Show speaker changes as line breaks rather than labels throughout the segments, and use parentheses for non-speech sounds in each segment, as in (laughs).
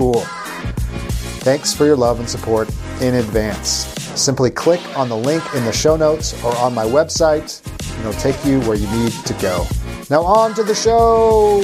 cool. Thanks for your love and support in advance. Simply click on the link in the show notes or on my website, and it'll take you where you need to go. Now, on to the show.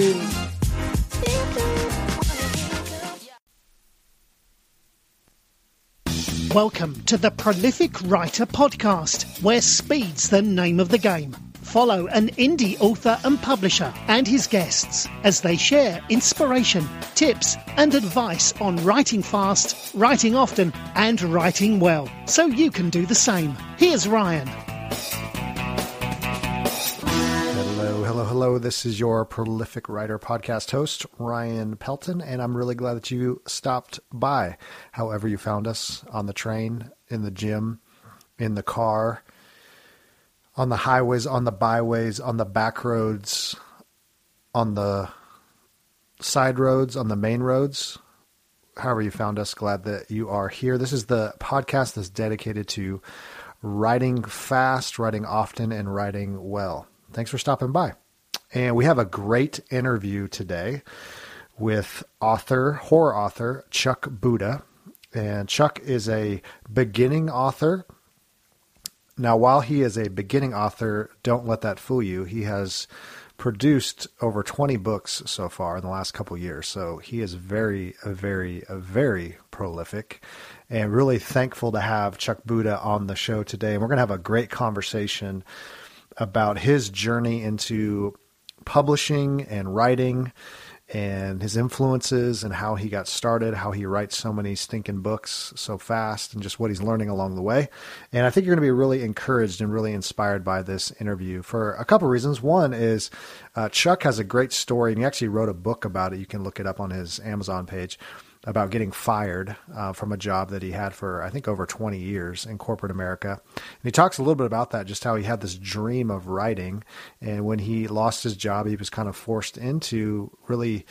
Welcome to the Prolific Writer Podcast, where speed's the name of the game follow an indie author and publisher and his guests as they share inspiration, tips, and advice on writing fast, writing often, and writing well, so you can do the same. Here's Ryan.
Hello, hello, hello. This is your prolific writer podcast host, Ryan Pelton, and I'm really glad that you stopped by. However, you found us on the train, in the gym, in the car, on the highways, on the byways, on the back roads, on the side roads, on the main roads. However, you found us, glad that you are here. This is the podcast that's dedicated to writing fast, writing often, and writing well. Thanks for stopping by. And we have a great interview today with author, horror author Chuck Buda. And Chuck is a beginning author now, while he is a beginning author, don't let that fool you. He has produced over 20 books so far in the last couple years. So he is very, very, very prolific and really thankful to have Chuck Buda on the show today. And we're going to have a great conversation about his journey into publishing and writing and his influences and how he got started, how he writes so many stinking books so fast, and just what he's learning along the way. And I think you're going to be really encouraged and really inspired by this interview for a couple of reasons. One is uh, Chuck has a great story, and he actually wrote a book about it. You can look it up on his Amazon page about getting fired uh, from a job that he had for I think over 20 years in corporate America. And he talks a little bit about that, just how he had this dream of writing, and when he lost his job, he was kind of forced into really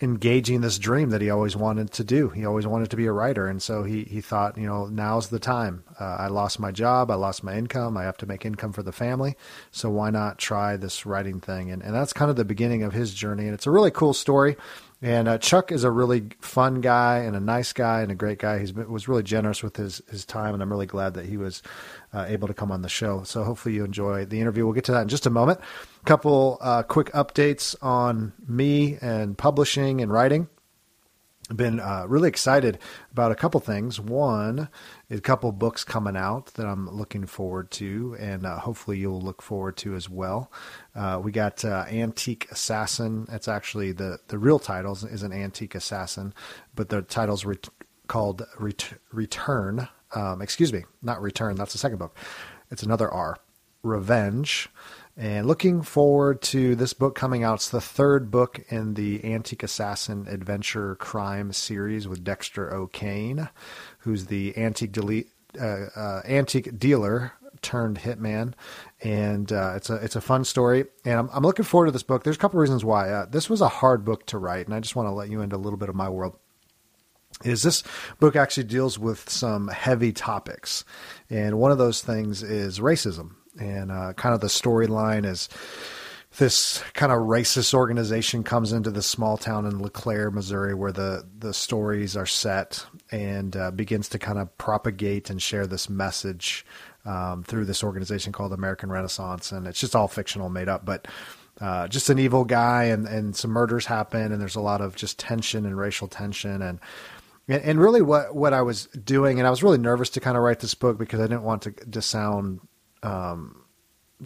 engaging this dream that he always wanted to do. He always wanted to be a writer, and so he he thought, you know, now's the time. Uh, I lost my job, I lost my income, I have to make income for the family, so why not try this writing thing? And and that's kind of the beginning of his journey, and it's a really cool story. And uh, Chuck is a really fun guy and a nice guy and a great guy. He was really generous with his, his time, and I'm really glad that he was uh, able to come on the show. So hopefully you enjoy the interview. We'll get to that in just a moment. A couple uh, quick updates on me and publishing and writing. Been uh, really excited about a couple things. One, a couple books coming out that I'm looking forward to, and uh, hopefully you'll look forward to as well. Uh, we got uh, Antique Assassin. That's actually the the real title is an Antique Assassin, but the title's re- called Ret- Return. Um, excuse me, not Return. That's the second book. It's another R. Revenge. And looking forward to this book coming out. It's the third book in the Antique Assassin Adventure Crime series with Dexter O'Kane, who's the antique, delete, uh, uh, antique dealer turned hitman, and uh, it's a it's a fun story. And I'm, I'm looking forward to this book. There's a couple reasons why. Uh, this was a hard book to write, and I just want to let you into a little bit of my world is this book actually deals with some heavy topics. And one of those things is racism and uh, kind of the storyline is this kind of racist organization comes into this small town in LeClaire, Missouri, where the the stories are set, and uh, begins to kind of propagate and share this message um, through this organization called American Renaissance, and it's just all fictional, made up, but. Uh, just an evil guy, and, and some murders happen, and there's a lot of just tension and racial tension, and and, really what what I was doing, and I was really nervous to kind of write this book because I didn't want to to sound um,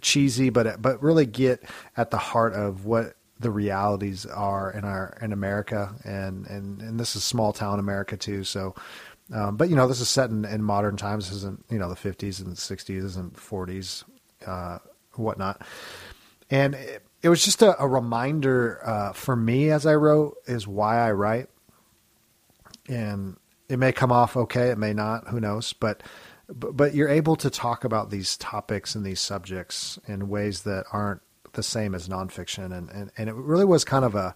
cheesy, but but really get at the heart of what the realities are in our in America, and and and this is small town America too. So, um, but you know, this is set in, in modern times. This isn't you know the fifties and sixties, isn't forties, uh, whatnot. And it, it was just a, a reminder uh, for me as I wrote is why I write, and it may come off okay, it may not, who knows, but but, but you're able to talk about these topics and these subjects in ways that aren't the same as nonfiction, and and, and it really was kind of a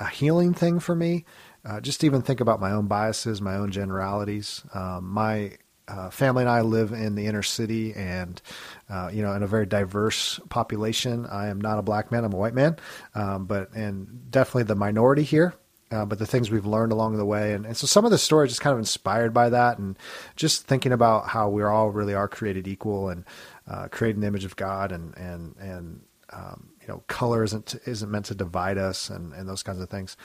a healing thing for me. Uh, just even think about my own biases, my own generalities. Um, my uh, family and I live in the inner city, and uh, you know, in a very diverse population. I am not a black man; I'm a white man, um, but and definitely the minority here uh, but the things we've learned along the way. And, and so some of the stories just kind of inspired by that and just thinking about how we all really are created equal and uh, created in the image of God and, and, and, um, you know, color isn't, isn't meant to divide us and, and those kinds of things.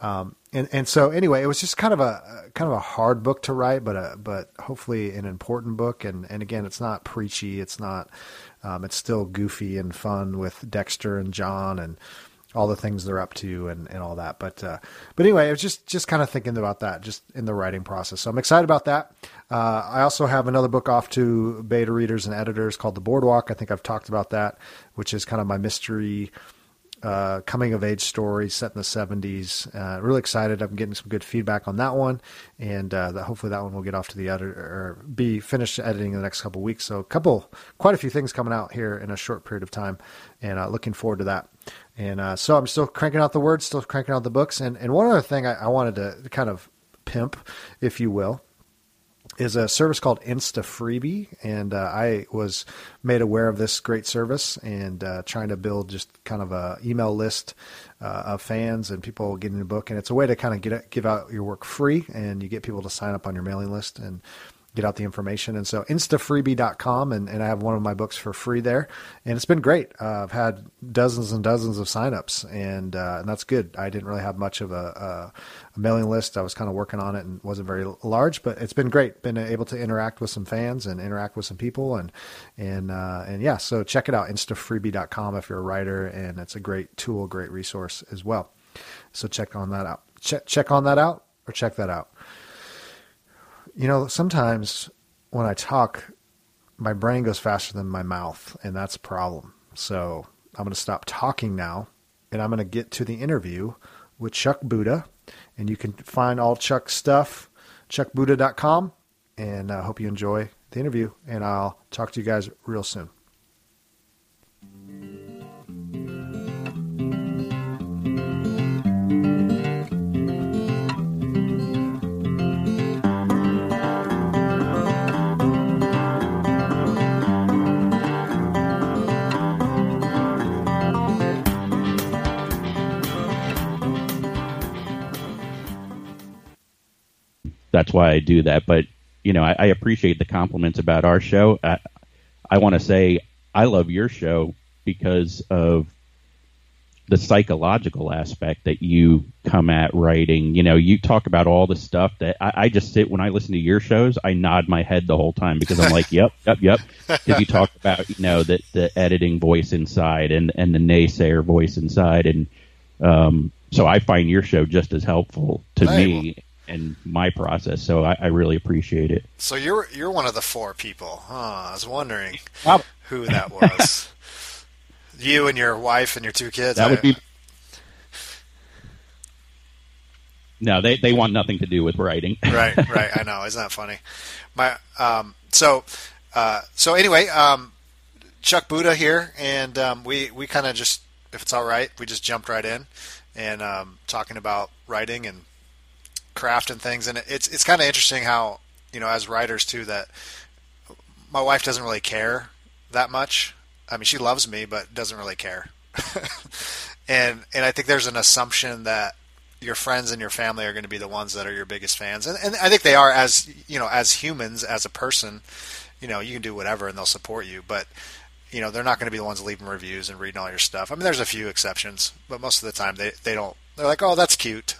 Um, and, and so anyway, it was just kind of a, kind of a hard book to write, but, a, but hopefully an important book. And, and again, it's not preachy. It's not, um, it's still goofy and fun with Dexter and John and, all the things they're up to and, and all that. But uh, but anyway, I was just just kind of thinking about that just in the writing process. So I'm excited about that. Uh, I also have another book off to beta readers and editors called The Boardwalk. I think I've talked about that, which is kind of my mystery uh, coming of age story set in the 70s. Uh, really excited. I'm getting some good feedback on that one, and uh, that hopefully that one will get off to the editor or be finished editing in the next couple weeks. So a couple, quite a few things coming out here in a short period of time, and uh, looking forward to that. And uh, so I'm still cranking out the words, still cranking out the books. And and one other thing I, I wanted to kind of pimp, if you will, is a service called Insta Freebie, and uh, I was made aware of this great service and uh, trying to build just kind of a email list uh, of fans and people getting the book. And it's a way to kind of get give out your work free, and you get people to sign up on your mailing list and get out the information. And so instafreebie.com, and, and I have one of my books for free there. And it's been great. Uh, I've had dozens and dozens of signups, and, uh, and that's good. I didn't really have much of a, a, mailing list. I was kind of working on it and wasn't very large, but it's been great. Been able to interact with some fans and interact with some people. And, and, uh, and yeah, so check it out, instafreebie.com if you're a writer. And it's a great tool, great resource as well. So check on that out. Check, check on that out or check that out. You know, sometimes when I talk, my brain goes faster than my mouth, and that's a problem. So I'm going to stop talking now, and I'm going to get to the interview with Chuck Buda. And you can find all Chuck's stuff, chuckbuda.com. And I hope you enjoy the interview, and I'll talk to you guys real soon.
That's why I do that. But you know, I, I appreciate the compliments about our show. I, I want to say I love your show because of the psychological aspect that you come at writing. You know, you talk about all the stuff that I, I, just sit when I listen to your shows. I nod my head the whole time because I'm like, yep, yep, yep. Because you talk about you know the the editing voice inside and and the naysayer voice inside, and um, so I find your show just as helpful to me and my process. So I, I, really appreciate it.
So you're you're one of the four people. Huh? I was wondering who that was. (laughs) you and your wife and your two kids.
That I, would be. No, they they want nothing to do with writing. (laughs)
right, right. I know. Isn't that funny? My um. So, uh. So anyway, um, Chuck Buda here, and um, we we kind of just, if it's all right, we just jumped right in, and um, talking about writing and craft and things, and it's it's kind of interesting how you know as writers too that my wife doesn't really care that much. I mean, she loves me, but doesn't really care. (laughs) and and I think there's an assumption that your friends and your family are going to be the ones that are your biggest fans, and, and I think they are as you know as humans as a person. You know, you can do whatever and they'll support you, but you know they're not going to be the ones leaving reviews and reading all your stuff. I mean, there's a few exceptions, but most of the time they they don't. They're like, oh, that's cute.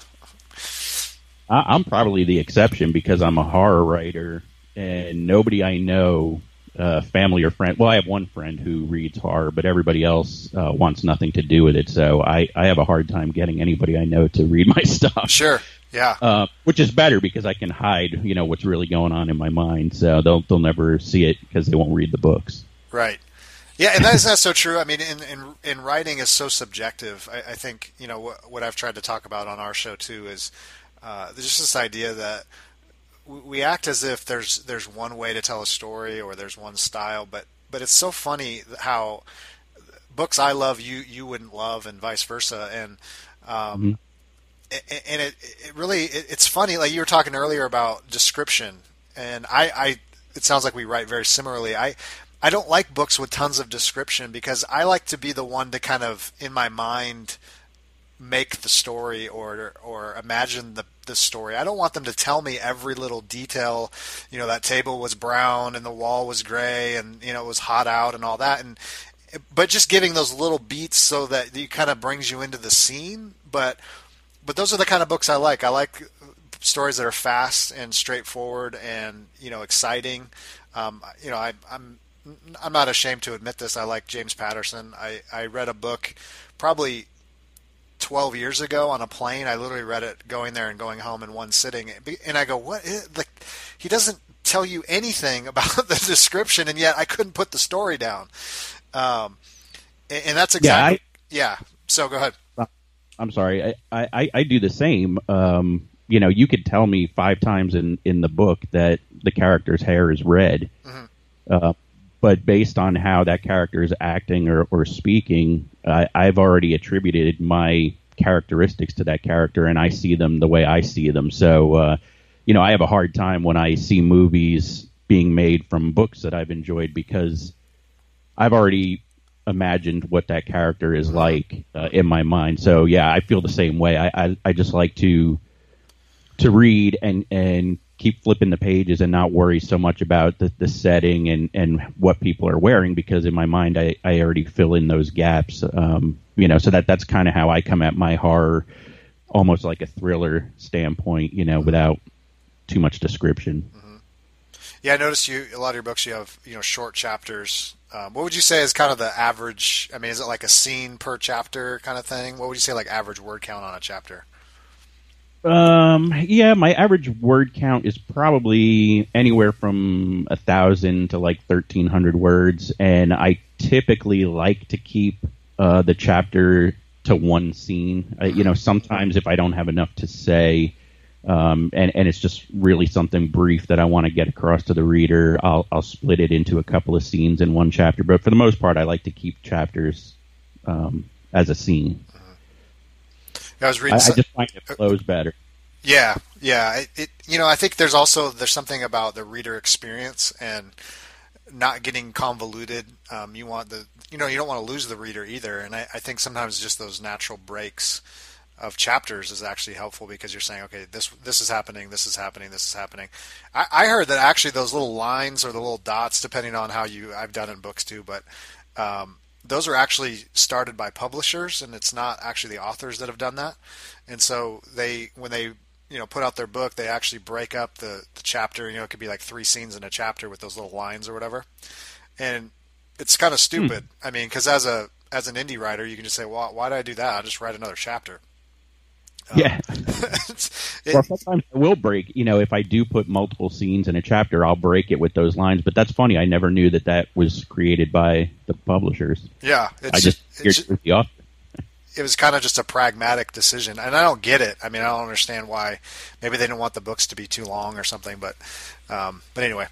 I'm probably the exception because I'm a horror writer, and nobody I know uh, family or friend. Well, I have one friend who reads horror, but everybody else uh, wants nothing to do with it. So I, I have a hard time getting anybody I know to read (laughs) my stuff.
Sure. Yeah.
Uh, which is better because I can hide, you know, what's really going on in my mind. So they'll they'll never see it because they won't read the books.
Right. Yeah, and that's not so true. I mean, in in, in writing is so subjective. I, I think you know what, what I've tried to talk about on our show too is uh, there's just this idea that we act as if there's there's one way to tell a story or there's one style, but but it's so funny how books I love you you wouldn't love and vice versa, and um, mm-hmm. and it it really it, it's funny. Like you were talking earlier about description, and I I it sounds like we write very similarly. I I don't like books with tons of description because I like to be the one to kind of in my mind make the story or or imagine the the story. I don't want them to tell me every little detail. You know, that table was brown and the wall was gray and you know it was hot out and all that. And but just giving those little beats so that it kind of brings you into the scene. But but those are the kind of books I like. I like stories that are fast and straightforward and you know exciting. Um, you know, I, I'm I'm not ashamed to admit this. I like James Patterson. I, I read a book probably 12 years ago on a plane. I literally read it going there and going home in one sitting. And I go, what? Like, he doesn't tell you anything (laughs) about the description, and yet I couldn't put the story down. Um, and, that's exactly, yeah, I, yeah. So go ahead.
I'm sorry. I, I, I do the same. Um, you know, you could tell me five times in, in the book that the character's hair is red. Mm-hmm. Uh, but based on how that character is acting or, or speaking, I've already attributed my characteristics to that character, and I see them the way I see them. So, uh, you know, I have a hard time when I see movies being made from books that I've enjoyed because I've already imagined what that character is like uh, in my mind. So, yeah, I feel the same way. I, I, I just like to to read and and keep flipping the pages and not worry so much about the, the setting and, and what people are wearing because in my mind I, I already fill in those gaps. Um, you know, so that that's kind of how I come at my horror, almost like a thriller standpoint. You know, without too much description.
Mm-hmm. Yeah, I noticed you a lot of your books. You have you know short chapters. Um, what would you say is kind of the average? I mean, is it like a scene per chapter kind of thing? What would you say like average word count on a chapter?
Um, yeah, my average word count is probably anywhere from a thousand to like thirteen hundred words, and I typically like to keep uh, the chapter to one scene. Uh, you know, sometimes if I don't have enough to say, um, and and it's just really something brief that I want to get across to the reader, I'll I'll split it into a couple of scenes in one chapter. But for the most part, I like to keep chapters um, as a scene.
I was reading. I,
I just find it flows better.
Yeah, yeah. It, it, you know, I think there's also there's something about the reader experience and not getting convoluted. Um, you want the you know you don't want to lose the reader either, and I, I think sometimes just those natural breaks of chapters is actually helpful because you're saying, okay, this this is happening, this is happening, this is happening. I, I heard that actually those little lines or the little dots, depending on how you I've done in books too, but um, those are actually started by publishers, and it's not actually the authors that have done that. And so they, when they, you know, put out their book, they actually break up the, the chapter. You know, it could be like three scenes in a chapter with those little lines or whatever. And it's kind of stupid. Hmm. I mean, because as a as an indie writer, you can just say, "Well, why did I do that? I'll just write another chapter."
Yeah. (laughs) it, well, sometimes I will break. You know, if I do put multiple scenes in a chapter, I'll break it with those lines. But that's funny. I never knew that that was created by the publishers.
Yeah,
I just the author.
It was kind of just a pragmatic decision, and I don't get it. I mean, I don't understand why. Maybe they didn't want the books to be too long or something. But, um, but anyway.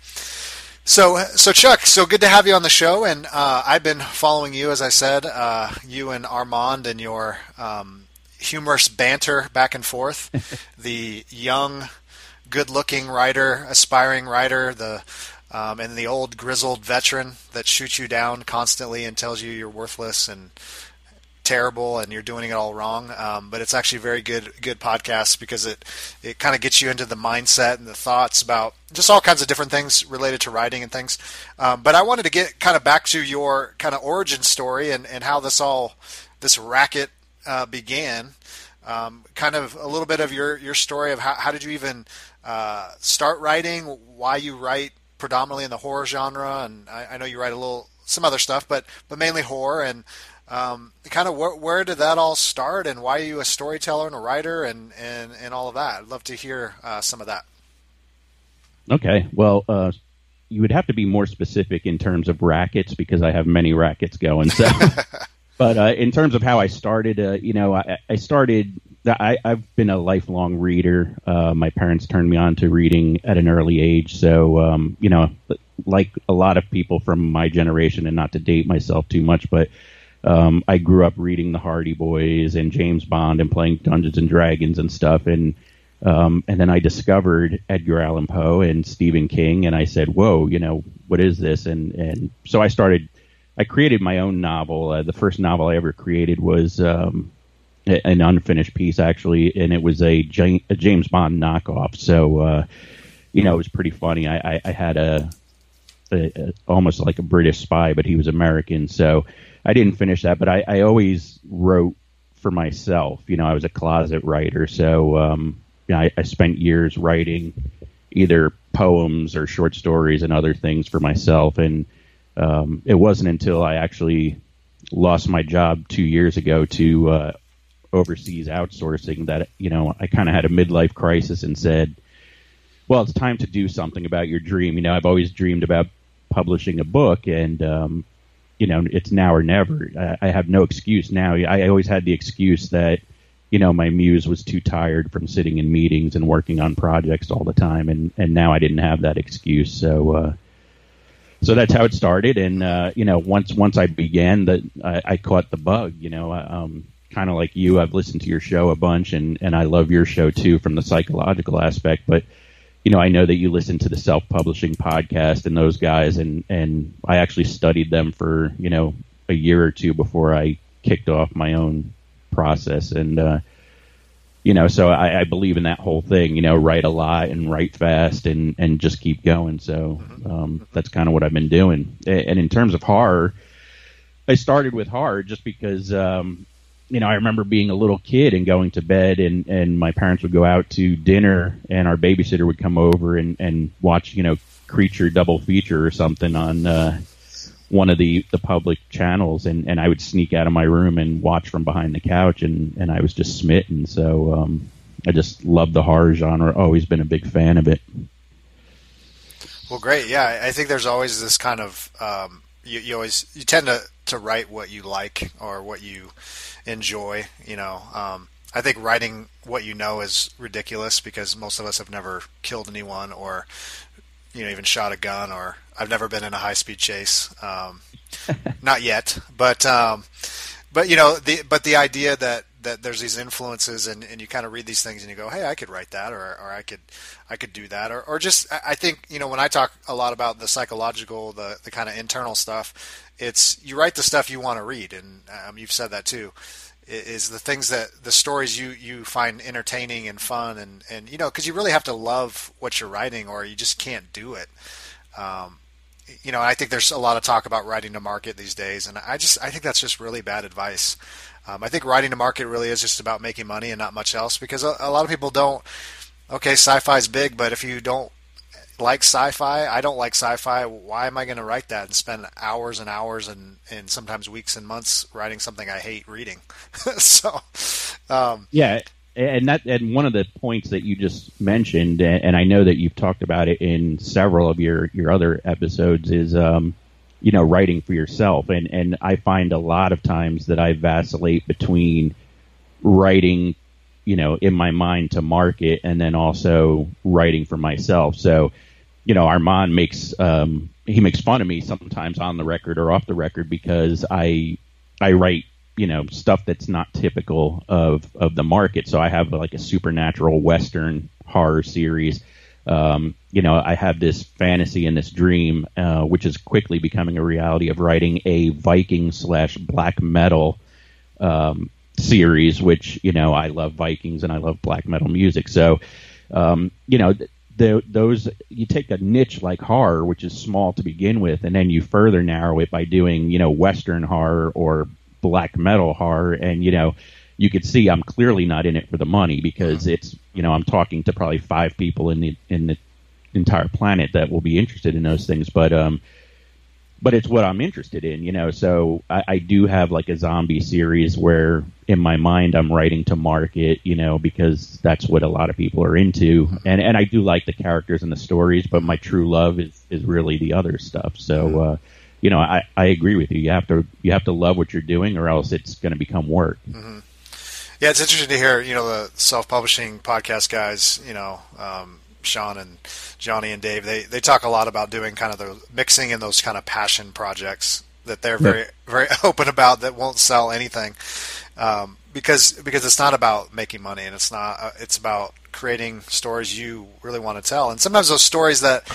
So, so Chuck, so good to have you on the show, and uh, I've been following you, as I said, uh, you and Armand and your um, humorous banter back and forth. (laughs) the young, good-looking writer, aspiring writer, the um, and the old grizzled veteran that shoots you down constantly and tells you you're worthless and terrible and you're doing it all wrong. Um, but it's actually a very good good podcast because it it kind of gets you into the mindset and the thoughts about just all kinds of different things related to writing and things. Um, but I wanted to get kind of back to your kind of origin story and, and how this all this racket uh, began. Um, kind of a little bit of your your story of how, how did you even uh, start writing, why you write predominantly in the horror genre, and I, I know you write a little some other stuff, but but mainly horror and um, kind of where, where, did that all start, and why are you a storyteller and a writer, and and, and all of that? I'd love to hear uh, some of that.
Okay, well, uh, you would have to be more specific in terms of rackets because I have many rackets going. So, (laughs) but uh, in terms of how I started, uh, you know, I, I started. I, have been a lifelong reader. Uh, my parents turned me on to reading at an early age, so um, you know, like a lot of people from my generation, and not to date myself too much, but um, I grew up reading the Hardy Boys and James Bond and playing Dungeons and Dragons and stuff, and um, and then I discovered Edgar Allan Poe and Stephen King, and I said, "Whoa, you know, what is this?" And and so I started. I created my own novel. Uh, the first novel I ever created was um, an unfinished piece, actually, and it was a, a James Bond knockoff. So, uh, you know, it was pretty funny. I, I, I had a, a, a, almost like a British spy, but he was American. So I didn't finish that, but I, I always wrote for myself. You know, I was a closet writer, so um, you know, I, I spent years writing either poems or short stories and other things for myself. And um, it wasn't until I actually lost my job two years ago to uh, overseas outsourcing that you know I kind of had a midlife crisis and said, "Well, it's time to do something about your dream." You know, I've always dreamed about publishing a book, and um, you know, it's now or never. I, I have no excuse now. I always had the excuse that, you know, my muse was too tired from sitting in meetings and working on projects all the time, and and now I didn't have that excuse. So, uh, so that's how it started. And uh, you know, once once I began, that I, I caught the bug. You know, um, kind of like you, I've listened to your show a bunch, and and I love your show too from the psychological aspect, but you know, I know that you listen to the self-publishing podcast and those guys, and and I actually studied them for you know a year or two before I kicked off my own process, and uh, you know, so I, I believe in that whole thing. You know, write a lot and write fast, and and just keep going. So um, that's kind of what I've been doing. And in terms of horror, I started with horror just because um, you know, I remember being a little kid and going to bed, and and my parents would go out to dinner, and our babysitter would come over and and watch, you know, creature double feature or something on uh, one of the the public channels, and and I would sneak out of my room and watch from behind the couch, and and I was just smitten. So um, I just love the horror genre. Always been a big fan of it.
Well, great. Yeah, I think there's always this kind of um, you, you always you tend to to write what you like or what you enjoy. You know, um, I think writing what you know is ridiculous because most of us have never killed anyone or you know even shot a gun or I've never been in a high speed chase. Um, (laughs) not yet, but um, but you know the but the idea that that there's these influences and, and you kind of read these things and you go, hey, I could write that or, or I could I could do that or, or just I think you know when I talk a lot about the psychological the the kind of internal stuff, it's you write the stuff you want to read and um, you've said that too is the things that the stories you you find entertaining and fun and and you know because you really have to love what you're writing or you just can't do it. Um, you know, I think there's a lot of talk about writing to market these days, and I just I think that's just really bad advice. Um, I think writing to market really is just about making money and not much else because a, a lot of people don't. Okay, sci-fi is big, but if you don't like sci-fi, I don't like sci-fi. Why am I going to write that and spend hours and hours and, and sometimes weeks and months writing something I hate reading? (laughs) so, um,
yeah, and that and one of the points that you just mentioned, and I know that you've talked about it in several of your your other episodes, is um, you know, writing for yourself. And, and I find a lot of times that I vacillate between writing, you know, in my mind to market and then also writing for myself. So, you know, Armand makes, um, he makes fun of me sometimes on the record or off the record because I, I write, you know, stuff that's not typical of, of the market. So I have like a supernatural Western horror series um, you know, I have this fantasy and this dream, uh, which is quickly becoming a reality of writing a Viking slash black metal um, series, which you know I love Vikings and I love black metal music. So um, you know. The, those you take a niche like horror, which is small to begin with, and then you further narrow it by doing you know Western horror or black metal horror, and you know you could see I'm clearly not in it for the money because mm-hmm. it's you know I'm talking to probably five people in the in the entire planet that will be interested in those things, but um, but it's what I'm interested in, you know. So I, I do have like a zombie series where in my mind I'm writing to market, you know, because that's what a lot of people are into, and and I do like the characters and the stories, but my true love is is really the other stuff. So. Mm-hmm. Uh, you know, I, I agree with you. You have to you have to love what you're doing, or else it's going to become work.
Mm-hmm. Yeah, it's interesting to hear. You know, the self-publishing podcast guys. You know, um, Sean and Johnny and Dave. They they talk a lot about doing kind of the mixing in those kind of passion projects that they're very yeah. very (laughs) open about that won't sell anything. Um, because because it's not about making money and it's not uh, it's about creating stories you really want to tell and sometimes those stories that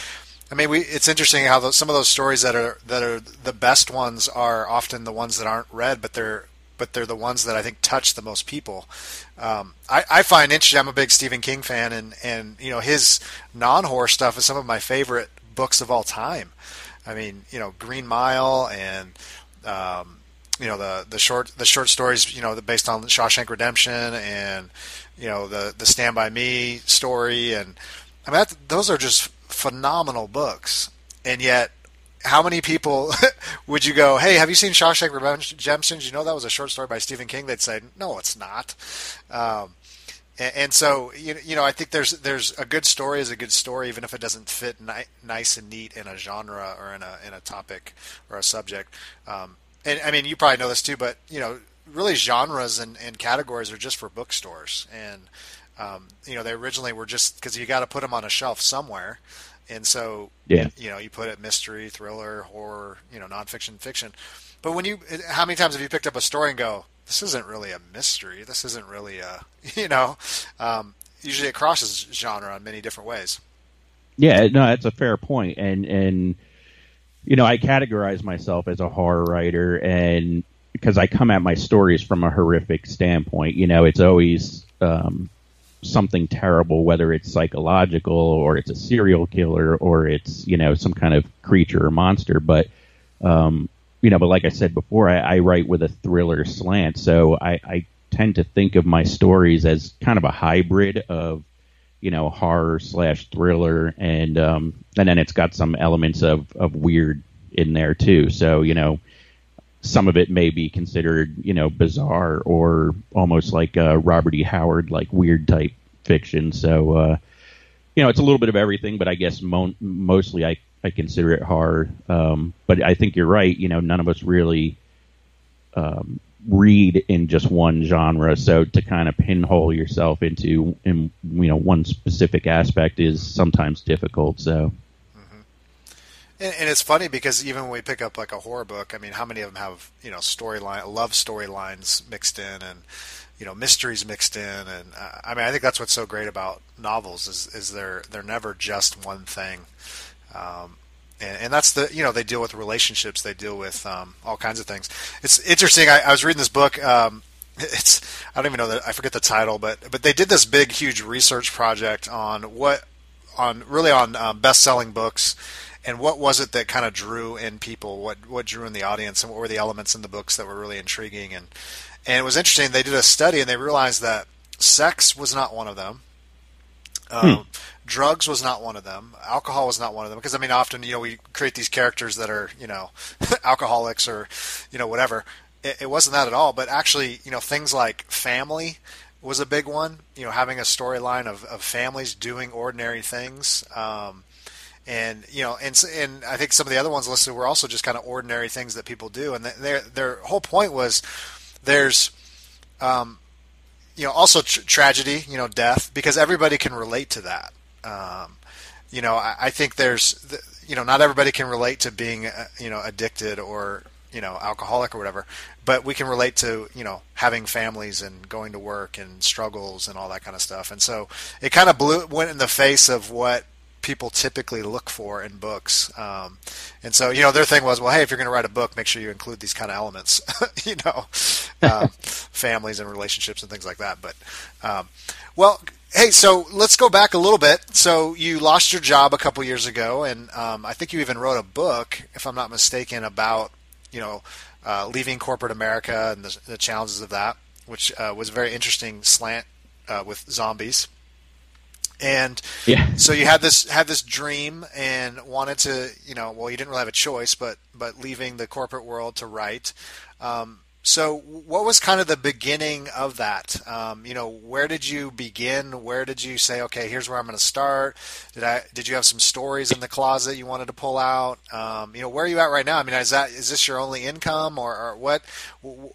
I mean, we, it's interesting how those, some of those stories that are that are the best ones are often the ones that aren't read, but they're but they're the ones that I think touch the most people. Um, I, I, find interesting. I'm a big Stephen King fan, and and you know his non horror stuff is some of my favorite books of all time. I mean, you know, Green Mile and um, you know the the short the short stories, you know, based on Shawshank Redemption and you know the the Stand by Me story, and I mean that, those are just phenomenal books, and yet how many people (laughs) would you go, hey, have you seen Shawshank Redemption? You know that was a short story by Stephen King? They'd say, no, it's not. Um, and, and, so, you, you know, I think there's there's a good story is a good story, even if it doesn't fit ni- nice and neat in a genre or in a in a topic or a subject. Um, and I mean, you probably know this too, but you know, really genres and, and categories are just for bookstores, and um, you know, they originally were just because you got to put them on a shelf somewhere. And so, yeah. you know, you put it mystery, thriller, horror, you know, nonfiction, fiction. But when you, how many times have you picked up a story and go, this isn't really a mystery. This isn't really a, (laughs) you know, um, usually it crosses genre in many different ways.
Yeah, no, that's a fair point. And, and, you know, I categorize myself as a horror writer and because I come at my stories from a horrific standpoint, you know, it's always, um, something terrible, whether it's psychological or it's a serial killer or it's you know some kind of creature or monster. But um, you know, but like I said before, I, I write with a thriller slant, so I, I tend to think of my stories as kind of a hybrid of you know horror slash thriller, and um, and then it's got some elements of of weird in there too. So you know some of it may be considered, you know, bizarre or almost like uh, Robert E. Howard, like weird type fiction. So, uh, you know, it's a little bit of everything, but I guess mo- mostly I, I consider it horror. Um, but I think you're right. You know, none of us really um, read in just one genre. So to kind of pinhole yourself into, in, you know, one specific aspect is sometimes difficult. So.
And, and, it's funny because even when we pick up like a horror book, I mean, how many of them have you know storyline, love storylines mixed in, and you know mysteries mixed in, and uh, I mean, I think that's what's so great about novels is is they're they're never just one thing. Um, and, and, that's the you know they deal with relationships, they deal with um, all kinds of things. It's interesting. I, I was reading this book. Um, (laughs) it's I don't even know that I forget the title, but but they did this big, huge research project on what on really on um, best selling books and what was it that kind of drew in people? What what drew in the audience, and what were the elements in the books that were really intriguing? And and it was interesting. They did a study, and they realized that sex was not one of them. Um, hmm. Drugs was not one of them. Alcohol was not one of them. Because I mean, often you know we create these characters that are you know (laughs) alcoholics or you know whatever. It, it wasn't that at all. But actually, you know, things like family was a big one. You know, having a storyline of, of families doing ordinary things. Um, and you know, and and I think some of the other ones listed were also just kind of ordinary things that people do, and their their whole point was there's, um, you know, also tr- tragedy, you know, death, because everybody can relate to that. Um, you know, I, I think there's, the, you know, not everybody can relate to being, uh, you know, addicted or you know alcoholic or whatever but we can relate to you know having families and going to work and struggles and all that kind of stuff and so it kind of blew went in the face of what people typically look for in books. Um, and so, you know, their thing was, well, hey, if you're going to write a book, make sure you include these kind of elements, (laughs) you know, um, (laughs) families and relationships and things like that. But, um, well, hey, so let's go back a little bit. So you lost your job a couple years ago, and um, I think you even wrote a book, if I'm not mistaken, about, you know, uh, leaving corporate America and the, the challenges of that, which uh, was a very interesting slant uh, with zombies. And
yeah.
so you had this had this dream and wanted to, you know, well, you didn't really have a choice, but but leaving the corporate world to write. Um, so, what was kind of the beginning of that? Um, you know, where did you begin? Where did you say, okay, here's where I'm going to start? Did I did you have some stories in the closet you wanted to pull out? Um, you know, where are you at right now? I mean, is that is this your only income, or, or what?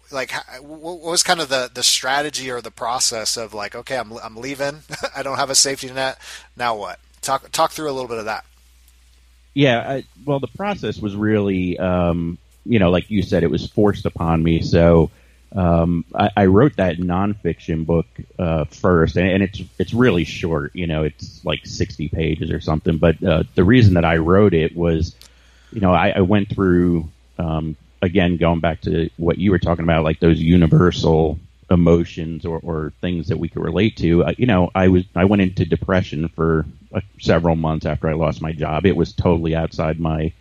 Like, what was kind of the the strategy or the process of like, okay, I'm I'm leaving. (laughs) I don't have a safety net. Now what? Talk talk through a little bit of that.
Yeah, I, well, the process was really. Um, you know, like you said, it was forced upon me. So um, I, I, wrote that nonfiction book uh, first, and, and, it's it's really short. You know, it's like sixty pages or something. But uh, the reason that I wrote it was, you know, I, I went through um, again going back to what you were talking about, like those universal emotions or, or things that we could relate to. Uh, you know, I was I went into depression for uh, several months after I lost my job. It was totally outside my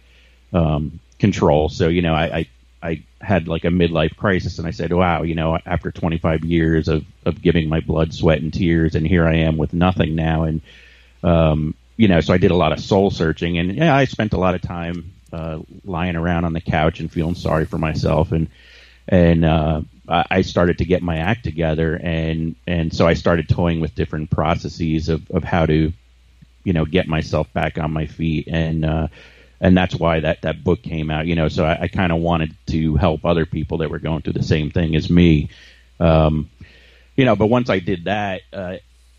um, control. So you know, I, I I had like a midlife crisis, and I said, "Wow, you know, after 25 years of of giving my blood, sweat, and tears, and here I am with nothing now." And um, you know, so I did a lot of soul searching, and yeah, I spent a lot of time uh, lying around on the couch and feeling sorry for myself, and and uh, I started to get my act together, and and so I started toying with different processes of of how to, you know, get myself back on my feet, and uh, and that's why that that book came out. You know, so I, I kind of wanted to help other people that were going through the same thing as me. Um, you know, but once I did that, uh,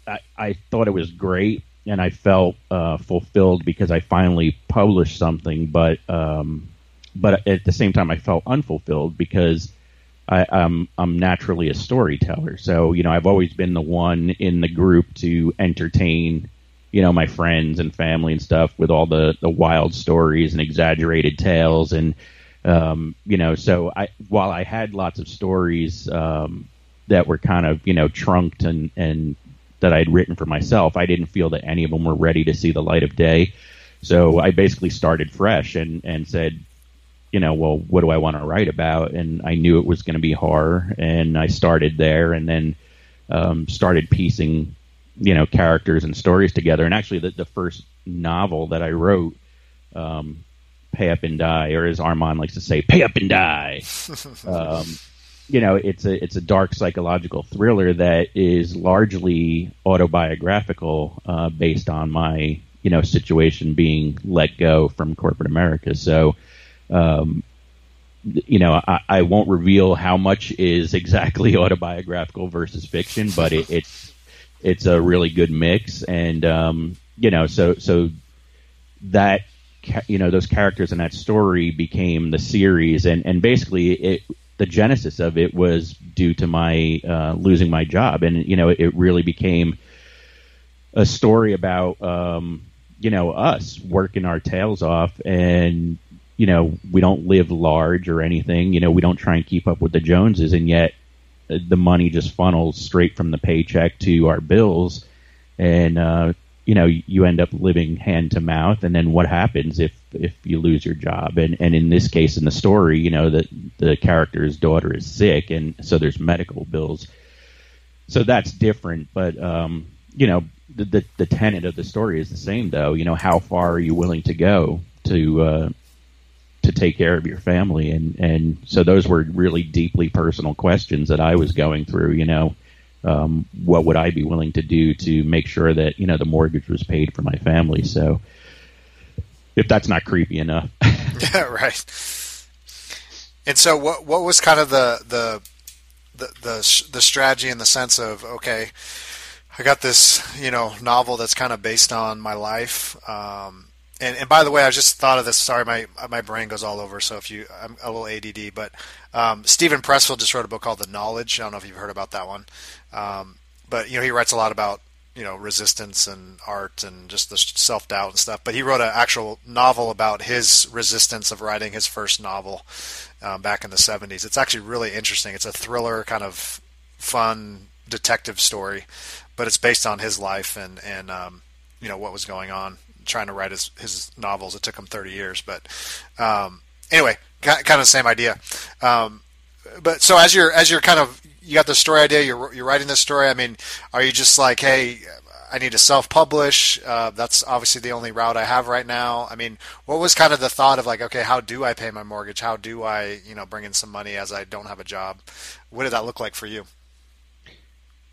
I, I thought it was great, and I felt uh, fulfilled because I finally published something. But um, but at the same time, I felt unfulfilled because. I, I'm, I'm naturally a storyteller, so you know I've always been the one in the group to entertain you know my friends and family and stuff with all the the wild stories and exaggerated tales and um, you know so I while I had lots of stories um, that were kind of you know trunked and and that I'd written for myself I didn't feel that any of them were ready to see the light of day. So I basically started fresh and and said you know well what do I want to write about? And I knew it was going to be horror. And I started there and then um, started piecing you know characters and stories together. And actually, the, the first novel that I wrote, um, "Pay Up and Die," or as Armand likes to say, "Pay Up and Die." (laughs) um, you know, it's a it's a dark psychological thriller that is largely autobiographical, uh, based on my you know situation being let go from corporate America. So. Um, you know, I, I, won't reveal how much is exactly (laughs) autobiographical versus fiction, but it, it's it's a really good mix, and um, you know, so so that you know those characters and that story became the series, and and basically it the genesis of it was due to my uh, losing my job, and you know it really became a story about um, you know us working our tails off. And you know we don't live large or anything. You know we don't try and keep up with the joneses. And yet the money just funnels straight from the paycheck to our bills, and uh, you know you end up living hand to mouth. And then what happens if if you lose your job? And and in this case, in the story, you know that the character's daughter is sick, and so there's medical bills. So that's different, but um, you know the, the the tenet of the story is the same, though. You know how far are you willing to go to uh, to take care of your family. And and so those were really deeply personal questions that I was going through you know um, what would I be willing to do to make sure that you know the mortgage was paid for my family? So if that's not creepy enough. (laughs)
Yeah right. And so what what was kind of the the the the, strategy in the sense of okay I got this, you know, novel that's kind of based on my life. Um, and, and by the way, I just thought of this. Sorry, my my brain goes all over. So if you, I'm a little ADD. But um, Steven Pressfield just wrote a book called The Knowledge. I don't know if you've heard about that one. Um, but you know, he writes a lot about you know resistance and art and just the self doubt and stuff. But he wrote an actual novel about his resistance of writing his first novel um, back in the '70s. It's actually really interesting. It's a thriller, kind of fun detective story, but it's based on his life and and um, you know what was going on trying to write his his novels. It took him 30 years, but um, anyway, kind of the same idea. Um, but so as you're as you're kind of you got the story idea, you're you're writing this story. I mean, are you just like, hey, I need to self-publish? Uh, that's obviously the only route I have right now. I mean, what was kind of the thought of like, okay, how do I pay my mortgage? How do I, you know, bring in some money as I don't have a job? What did that look like for you?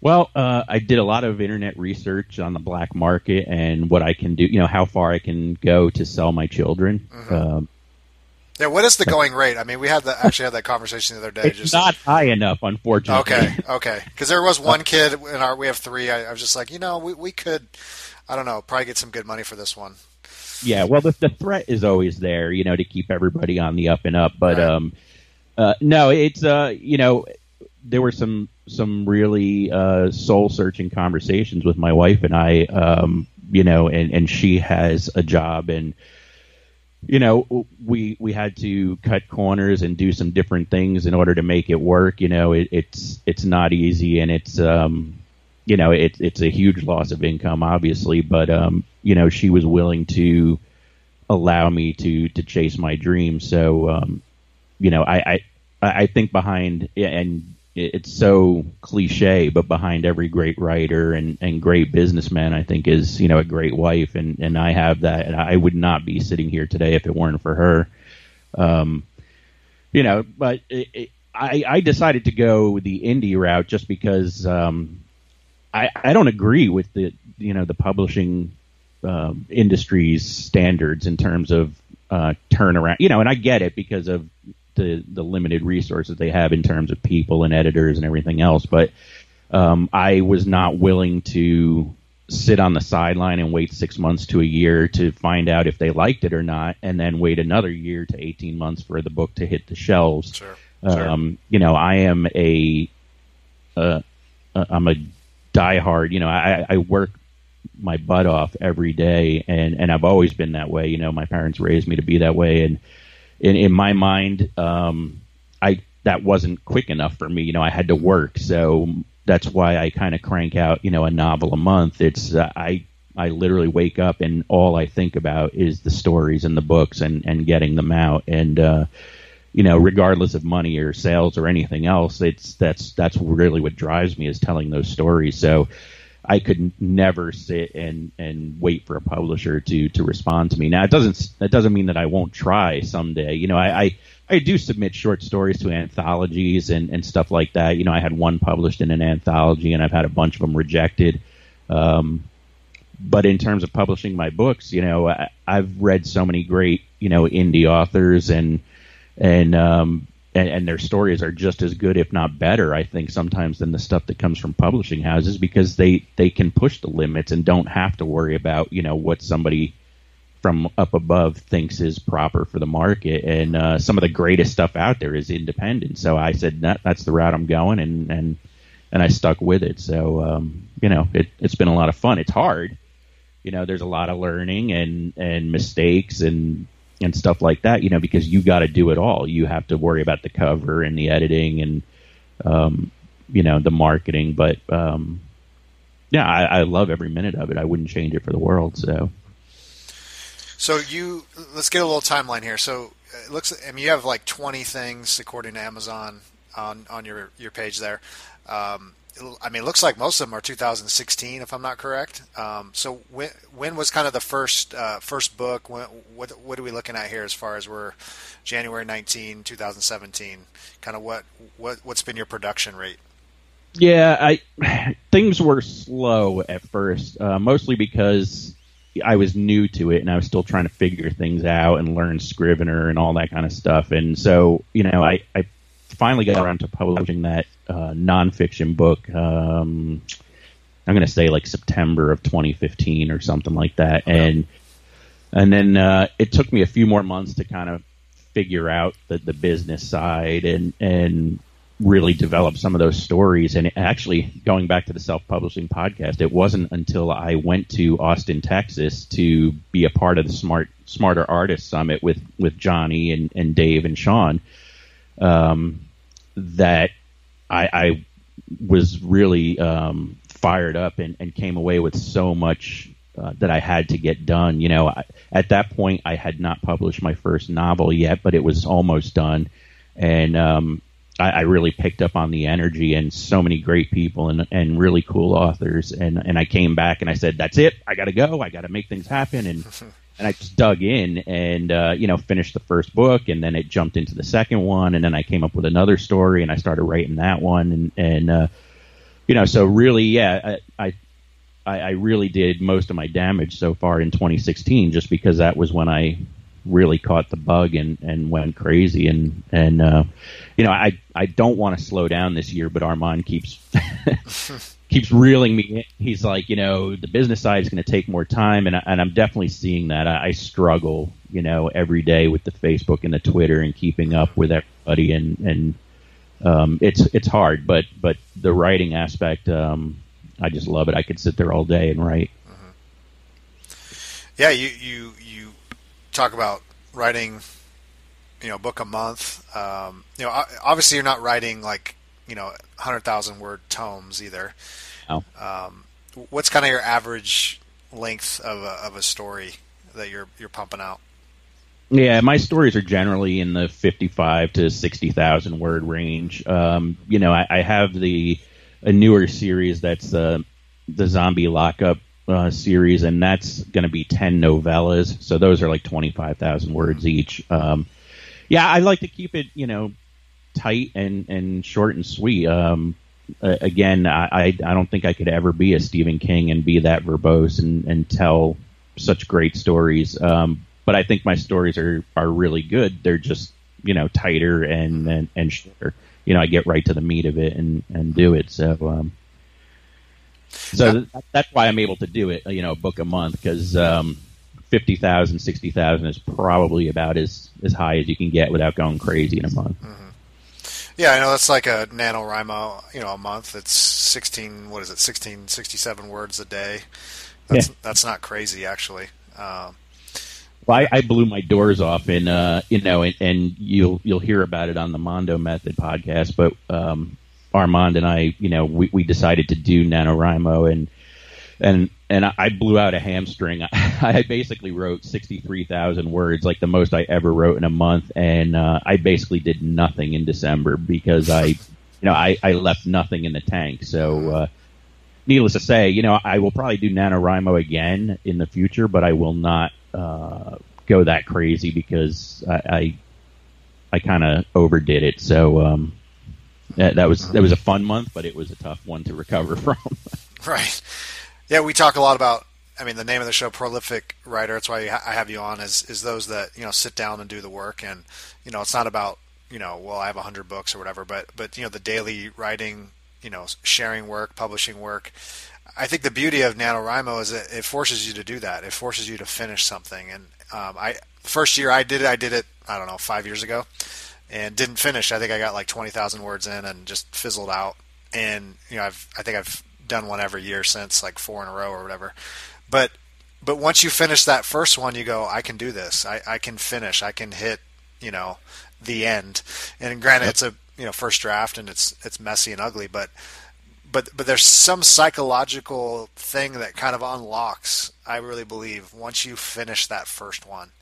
Well, uh, I did a lot of internet research on the black market and what I can do, you know, how far I can go to sell my children. Mm-hmm. Um,
yeah, what is the going rate? I mean, we had the actually had that conversation the other day.
It's just not high enough, unfortunately.
Okay, (laughs) okay. Because there was one kid in our. We have three. I, I, was just like, you know, we we could, I don't know, probably get some good money for this one.
Yeah, well, the the threat is always there, you know, to keep everybody on the up and up. But right. um, uh, no, it's uh, you know, there were some some really uh, soul searching conversations with my wife and I, um, you know, and and she has a job and you know, we we had to cut corners and do some different things in order to make it work. You know, it, it's it's not easy, and it's um, you know, it, it's a huge loss of income, obviously. But um, you know, she was willing to allow me to to chase my dreams. So, um, you know, I I, I think behind and it's so cliche, but behind every great writer and, and great businessman, I think is you know a great wife, and, and I have that, and I would not be sitting here today if it weren't for her. Um, you know, but it, it, I I decided to go the indie route just because um, I I don't agree with the you know the publishing uh, industry's standards in terms of uh, turnaround. You know, and I get it because of the the limited resources they have in terms of people and editors and everything else. But um, I was not willing to sit on the sideline and wait six months to a year to find out if they liked it or not, and then wait another year to eighteen months for the book to hit the shelves.
Sure.
Um, you know, I am a, uh, I'm a diehard. You know, I, I work my butt off every day, and and I've always been that way. You know, my parents raised me to be that way, and in, in my mind, um, I that wasn't quick enough for me. You know, I had to work, so that's why I kind of crank out, you know, a novel a month. It's uh, I I literally wake up and all I think about is the stories and the books and and getting them out and. uh you know, regardless of money or sales or anything else, it's that's that's really what drives me is telling those stories. So, I could never sit and and wait for a publisher to to respond to me. Now it doesn't that doesn't mean that I won't try someday. You know, I I, I do submit short stories to anthologies and and stuff like that. You know, I had one published in an anthology, and I've had a bunch of them rejected. Um, but in terms of publishing my books, you know, I, I've read so many great you know indie authors and and um, and, and, their stories are just as good, if not better, I think sometimes than the stuff that comes from publishing houses because they they can push the limits and don't have to worry about you know what somebody from up above thinks is proper for the market. And uh, some of the greatest stuff out there is independent. So I said that, that's the route I'm going, and and and I stuck with it. So um, you know, it, it's been a lot of fun. It's hard. You know, there's a lot of learning and and mistakes and and stuff like that, you know, because you got to do it all. You have to worry about the cover and the editing and, um, you know, the marketing. But um, yeah, I, I love every minute of it. I wouldn't change it for the world. So.
So you let's get a little timeline here. So it looks, I mean, you have like 20 things according to Amazon on on your your page there. Um, I mean, it looks like most of them are 2016, if I'm not correct. Um, so when when was kind of the first uh, first book? When, what what are we looking at here as far as we're January 19, 2017? Kind of what what what's been your production rate?
Yeah, I things were slow at first, uh, mostly because I was new to it and I was still trying to figure things out and learn Scrivener and all that kind of stuff. And so, you know, I, I finally got around to publishing that uh, nonfiction book. Um, I'm going to say like September of 2015 or something like that, okay. and and then uh, it took me a few more months to kind of figure out the, the business side and and really develop some of those stories. And actually, going back to the self publishing podcast, it wasn't until I went to Austin, Texas to be a part of the Smart Smarter Artist Summit with, with Johnny and, and Dave and Sean um, that I, I, was really um, fired up and, and, came away with so much uh, that I had to get done. You know, I, at that point, I had not published my first novel yet, but it was almost done. And um, I, I, really picked up on the energy and so many great people and, and really cool authors. And, and I came back and I said, that's it. I got to go. I got to make things happen. And, (laughs) and I just dug in and, uh, you know, finished the first book and then it jumped into the second one. And then I came up with another story and I started writing that one. And, and, uh, you know, so really, yeah, I, I, I really did most of my damage so far in 2016 just because that was when I really caught the bug and, and went crazy and and uh, you know I I don't want to slow down this year, but Armand keeps (laughs) (laughs) keeps reeling me in. He's like, you know, the business side is going to take more time, and I, and I'm definitely seeing that. I, I struggle, you know, every day with the Facebook and the Twitter and keeping up with everybody, and and um, it's it's hard, but but the writing aspect, um, I just love it. I could sit there all day and write.
Mm-hmm. Yeah, you you you talk about writing, you know, book a month. Um, you know, obviously you're not writing like you know hundred thousand word tomes either.
No.
Um, what's kind of your average length of a, of a story that you're you're pumping out?
Yeah, my stories are generally in the fifty-five to sixty thousand word range. Um, you know, I, I, have the a newer series that's uh, the zombie lockup uh, series, and that's going to be ten novellas. So those are like twenty five thousand words each. Um, yeah, I like to keep it, you know, tight and and short and sweet. Um, again, I, I I don't think I could ever be a Stephen King and be that verbose and and tell such great stories. Um, but I think my stories are are really good. They're just you know tighter and and, and shorter. You know, I get right to the meat of it and and do it. So um, so that's why I'm able to do it, you know, book a month because um, 50,000, 60,000 is probably about as, as high as you can get without going crazy in a month. Mm-hmm.
Yeah, I know that's like a NaNoWriMo, you know, a month. It's 16, what is it, 16, 67 words a day. That's, yeah. that's not crazy, actually. Um,
well, I, I, blew my doors off, and uh, you know, and, and, you'll you'll hear about it on the Mando Method podcast. But um, Armand and I, you know, we, we decided to do NaNoWriMo and and and I blew out a hamstring. (laughs) I basically wrote sixty three thousand words, like the most I ever wrote in a month, and uh, I basically did nothing in December because I, you know, I, I left nothing in the tank. So, uh, needless to say, you know, I will probably do NaNoWriMo again in the future, but I will not uh, go that crazy because I I, I kind of overdid it. So. Um, that, that was that was a fun month, but it was a tough one to recover (laughs) from.
right. Yeah, we talk a lot about. I mean, the name of the show, prolific writer. That's why I have you on. Is is those that you know sit down and do the work, and you know it's not about you know well I have hundred books or whatever, but but you know the daily writing, you know sharing work, publishing work. I think the beauty of NaNoWriMo is that it forces you to do that. It forces you to finish something. And um, I first year I did it, I did it. I don't know five years ago and didn't finish. I think I got like twenty thousand words in and just fizzled out. And you know, I've I think I've done one every year since, like four in a row or whatever. But but once you finish that first one, you go, I can do this. I, I can finish. I can hit, you know, the end. And granted, yep. it's a you know first draft and it's it's messy and ugly, but but but there's some psychological thing that kind of unlocks. I really believe once you finish that first one.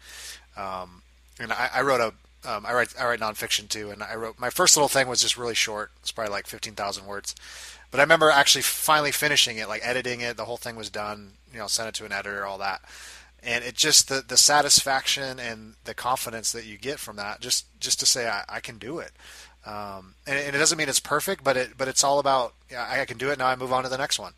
Um, and I, I wrote a um, I write I write nonfiction too, and I wrote my first little thing was just really short. It's probably like fifteen thousand words, but I remember actually finally finishing it, like editing it. The whole thing was done. You know, sent it to an editor, all that, and it just the the satisfaction and the confidence that you get from that, just just to say I, I can do it. Um, and, and, it doesn't mean it's perfect, but it but it's all about yeah, I can do it now. I move on to the next one.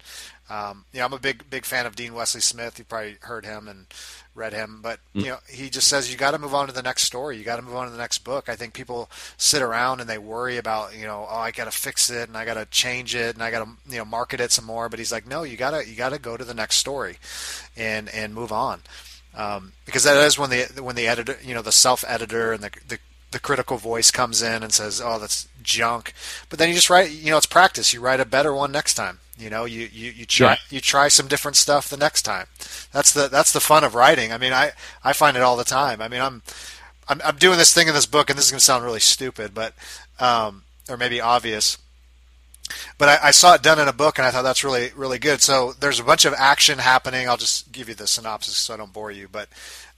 Um, you know, I'm a big big fan of Dean Wesley Smith. You probably heard him and read him, but mm. you know, he just says you got to move on to the next story. You got to move on to the next book. I think people sit around and they worry about, you know, oh, I got to fix it and I got to change it and I got to, you know, market it some more. But he's like, no, you gotta, you gotta go to the next story, and and move on, um, because that is when the when the editor, you know, the self editor and the, the the critical voice comes in and says, "Oh, that's junk," but then you just write. You know, it's practice. You write a better one next time. You know, you you, you try yeah. you try some different stuff the next time. That's the that's the fun of writing. I mean, I I find it all the time. I mean, I'm I'm, I'm doing this thing in this book, and this is going to sound really stupid, but um, or maybe obvious. But I, I saw it done in a book, and I thought that's really really good. So there's a bunch of action happening. I'll just give you the synopsis so I don't bore you. But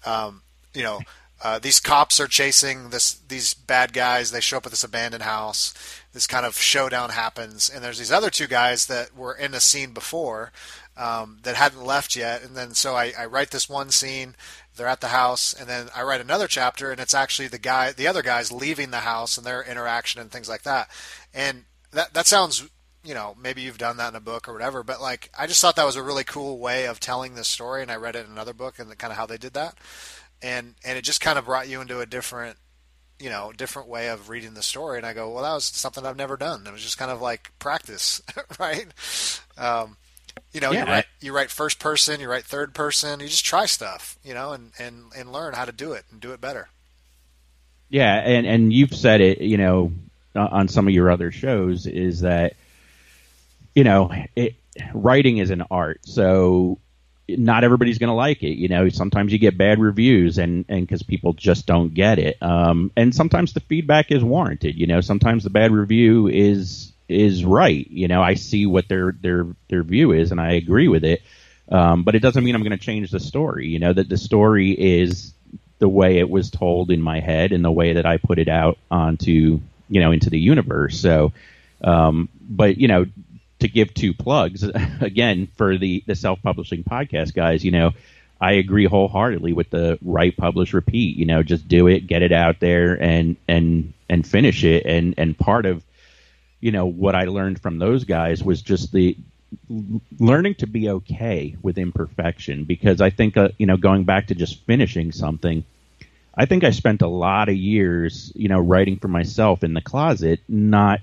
um, you know, uh, these cops are chasing this these bad guys. They show up at this abandoned house. This kind of showdown happens, and there's these other two guys that were in the scene before um, that hadn't left yet. And then so I, I write this one scene. They're at the house, and then I write another chapter, and it's actually the guy, the other guys leaving the house and their interaction and things like that. And that that sounds you know, maybe you've done that in a book or whatever, but like I just thought that was a really cool way of telling this story, and I read it in another book and kind of how they did that and and it just kind of brought you into a different you know different way of reading the story. And i go well that was something i've never done. It was just kind of like practice (laughs) right? Um, you know yeah. you, write, you write first person you write third person you just try stuff you know and and and learn how to do it and do it better.
Yeah and and you've said it you know on some of your other shows is that you know it, writing is an art. So not everybody's going to like it. You know, sometimes you get bad reviews, and and because people just don't get it. Um, and sometimes the feedback is warranted. You know, sometimes the bad review is is right. You know, I see what their their their view is, and I agree with it. Um, but it doesn't mean I'm going to change the story. You know, that the story is the way it was told in my head and the way that I put it out onto you know into the universe. So, um, but you know, to give two plugs (laughs) again for the the self publishing podcast guys, you know, I agree wholeheartedly with the write, publish, repeat. You know, just do it, get it out there, and and and finish it. And and part of you know what I learned from those guys was just the learning to be okay with imperfection because I think uh, you know going back to just finishing something. I think I spent a lot of years, you know, writing for myself in the closet, not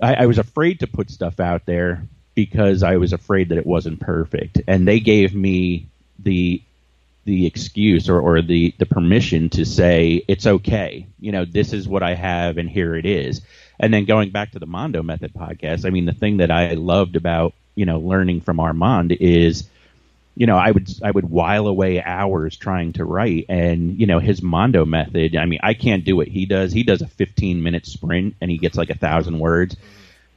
I, I was afraid to put stuff out there because I was afraid that it wasn't perfect, and they gave me the the excuse or, or the, the permission to say it's okay. You know, this is what I have and here it is. And then going back to the Mando Method podcast, I mean, the thing that I loved about you know learning from Armand is, you know, I would I would while away hours trying to write, and you know his Mando Method. I mean, I can't do what he does. He does a 15 minute sprint and he gets like a thousand words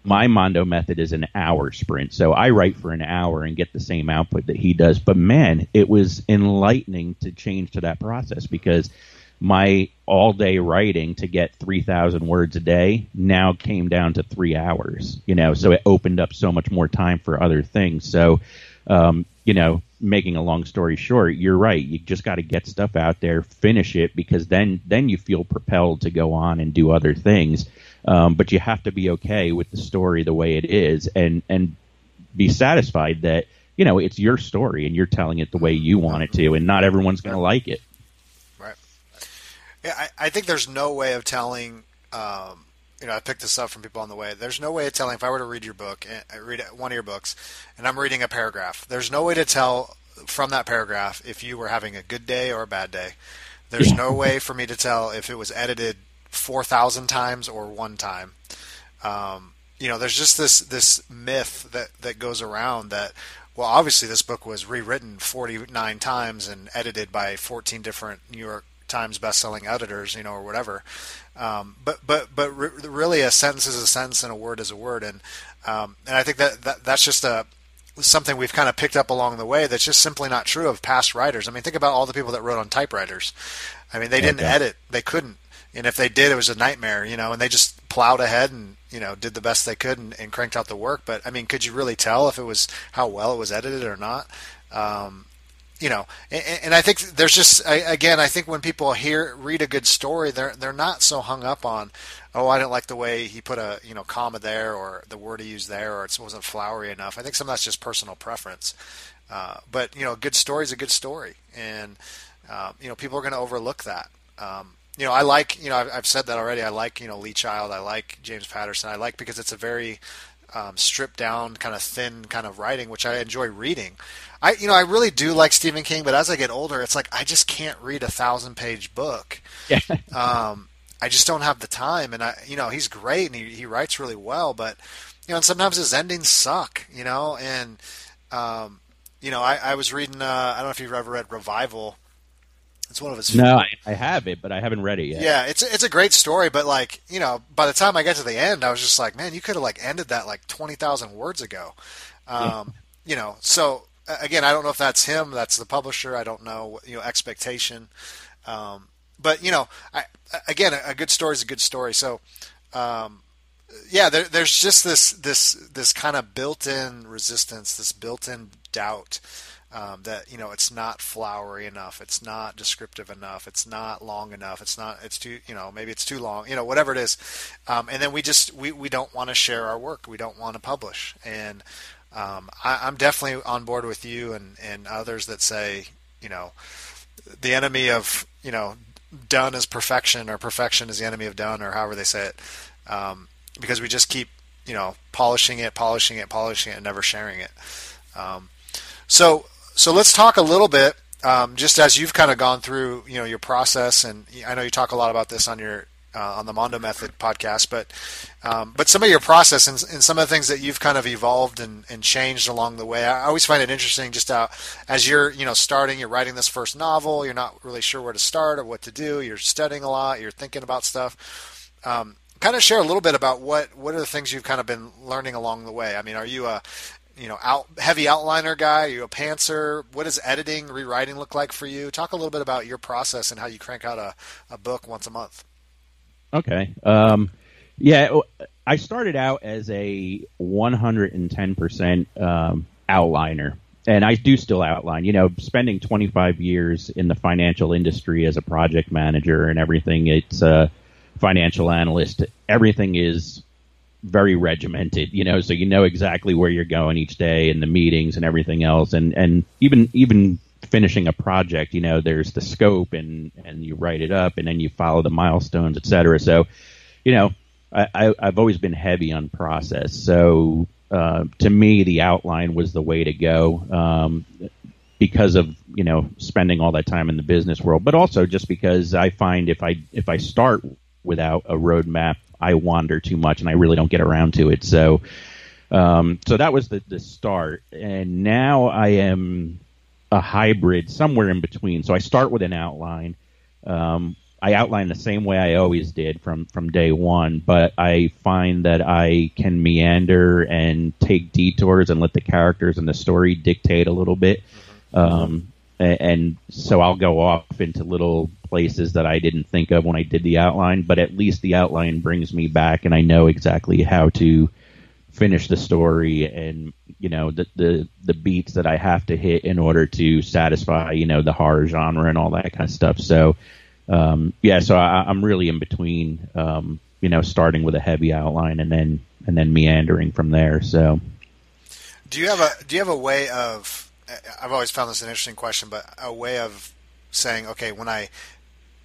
my Mando method is an hour sprint. So I write for an hour and get the same output that he does. But man, it was enlightening to change to that process because my all day writing to get 3,000 words a day now came down to three hours, you know, so it opened up so much more time for other things. So, um, you know, making a long story short, you're right. You just got to get stuff out there, finish it, because then then you feel propelled to go on and do other things. Um, but you have to be okay with the story the way it is, and and be satisfied that you know it's your story and you're telling it the way you want it to, and not everyone's going to like it.
Right. Yeah, I, I, think there's no way of telling. Um, you know, I picked this up from people on the way. There's no way of telling if I were to read your book, eh, read one of your books, and I'm reading a paragraph. There's no way to tell from that paragraph if you were having a good day or a bad day. There's yeah. no way for me to tell if it was edited four thousand times or one time. Um, you know, there's just this this myth that that goes around that well, obviously this book was rewritten 49 times and edited by 14 different New York Times best-selling editors, you know, or whatever. Um, but but but re- really, a sentence is a sentence and a word is a word, and um, and I think that, that that's just a something we've kind of picked up along the way that's just simply not true of past writers. I mean, think about all the people that wrote on typewriters. I mean, they didn't okay. edit; they couldn't and if they did, it was a nightmare, you know. And they just plowed ahead and you know did the best they could and, and cranked out the work. But I mean, could you really tell if it was how well it was edited or not? Um, you know, and, and, I think there's just again, I think when people hear read a good story, they're they're not so hung up on, oh, I didn't like the way he put a you know comma there or the word he used there or it wasn't flowery enough. I think some of that's just personal preference. Uh, but you know, a good story is a good story, and uh, you know people are going to overlook that. Um, you know, I like, you know, I've, I've, said that already. I like, you know, Lee Child. I like James Patterson. I like because it's a very um, stripped down, kind of thin, kind of writing, which I enjoy reading. I you know I really do like Stephen King, but as I get older, it's like I just can't read a thousand page book.
Yeah. (laughs)
um, I just don't have the time, and I you know he's great and he he writes really well, but you know and sometimes his endings suck, you know, and um, you know I, I was reading uh, I don't know if you've ever read Revival. It's one of his.
No, I, I have it, but I haven't read it yet.
Yeah, it's it's a great story, but like you know, by the time I get to the end, I was just like, man, you could have like ended that like twenty thousand words ago. Um, yeah. You know, so again, I don't know if that's him, that's the publisher. I don't know, you know, expectation. Um, but you know, I, again, a, good story is a good story. So, um, yeah, there, there's just this this this kind of built-in resistance, this built-in doubt um, that you know it's not flowery enough, it's not descriptive enough, it's not long enough, it's not it's too you know maybe it's too long, you know whatever it is, um, and then we just we, we don't want to share our work, we don't want to publish, and um, I, am definitely on board with you and and others that say you know the enemy of you know done is perfection or perfection is the enemy of done or however they say it. Um, because we just keep you know polishing it polishing it polishing it and never sharing it. Um, so so let's talk a little bit, um, just as you've kind of gone through, you know, your process, and I know you talk a lot about this on your uh, on the Mando Method podcast, but um, but some of your process and, and, some of the things that you've kind of evolved and, and changed along the way. I always find it interesting, just how as you're you know starting, you're writing this first novel, you're not really sure where to start or what to do. You're studying a lot, you're thinking about stuff. Um, kind of share a little bit about what what are the things you've kind of been learning along the way. I mean, are you a you know, out heavy outliner guy? Are you a pantser? What does editing, rewriting look like for you? Talk a little bit about your process and how you crank out a, a book once a month.
Okay. Um, yeah, I started out as a 110% um, outliner, and I do still outline. You know, spending 25 years in the financial industry as a project manager and everything, it's a financial analyst. Everything is very regimented, you know, so you know exactly where you're going each day and the meetings and everything else. And, and even, even finishing a project, you know, there's the scope and, and you write it up and then you follow the milestones, et cetera. So, you know, I, I, have always been heavy on process. So, uh, to me, the outline was the way to go. Um, because of you know spending all that time in the business world, but also just because I find if I if I start without a roadmap I wander too much and I really don't get around to it. So, um, so that was the, the start. And now I am a hybrid somewhere in between. So I start with an outline. Um, I outline the same way I always did from, from day one, but I find that I can meander and take detours and let the characters and the story dictate a little bit. Um, and so I'll go off into little places that I didn't think of when I did the outline, but at least the outline brings me back and I know exactly how to finish the story and you know the the the beats that I have to hit in order to satisfy you know the horror genre and all that kind of stuff. So um, yeah, so I, am really in between, um, you know, starting with a heavy outline and then and then meandering from there. So
do you have a do you have a way of I've always found this an interesting question, but a way of saying, okay, when I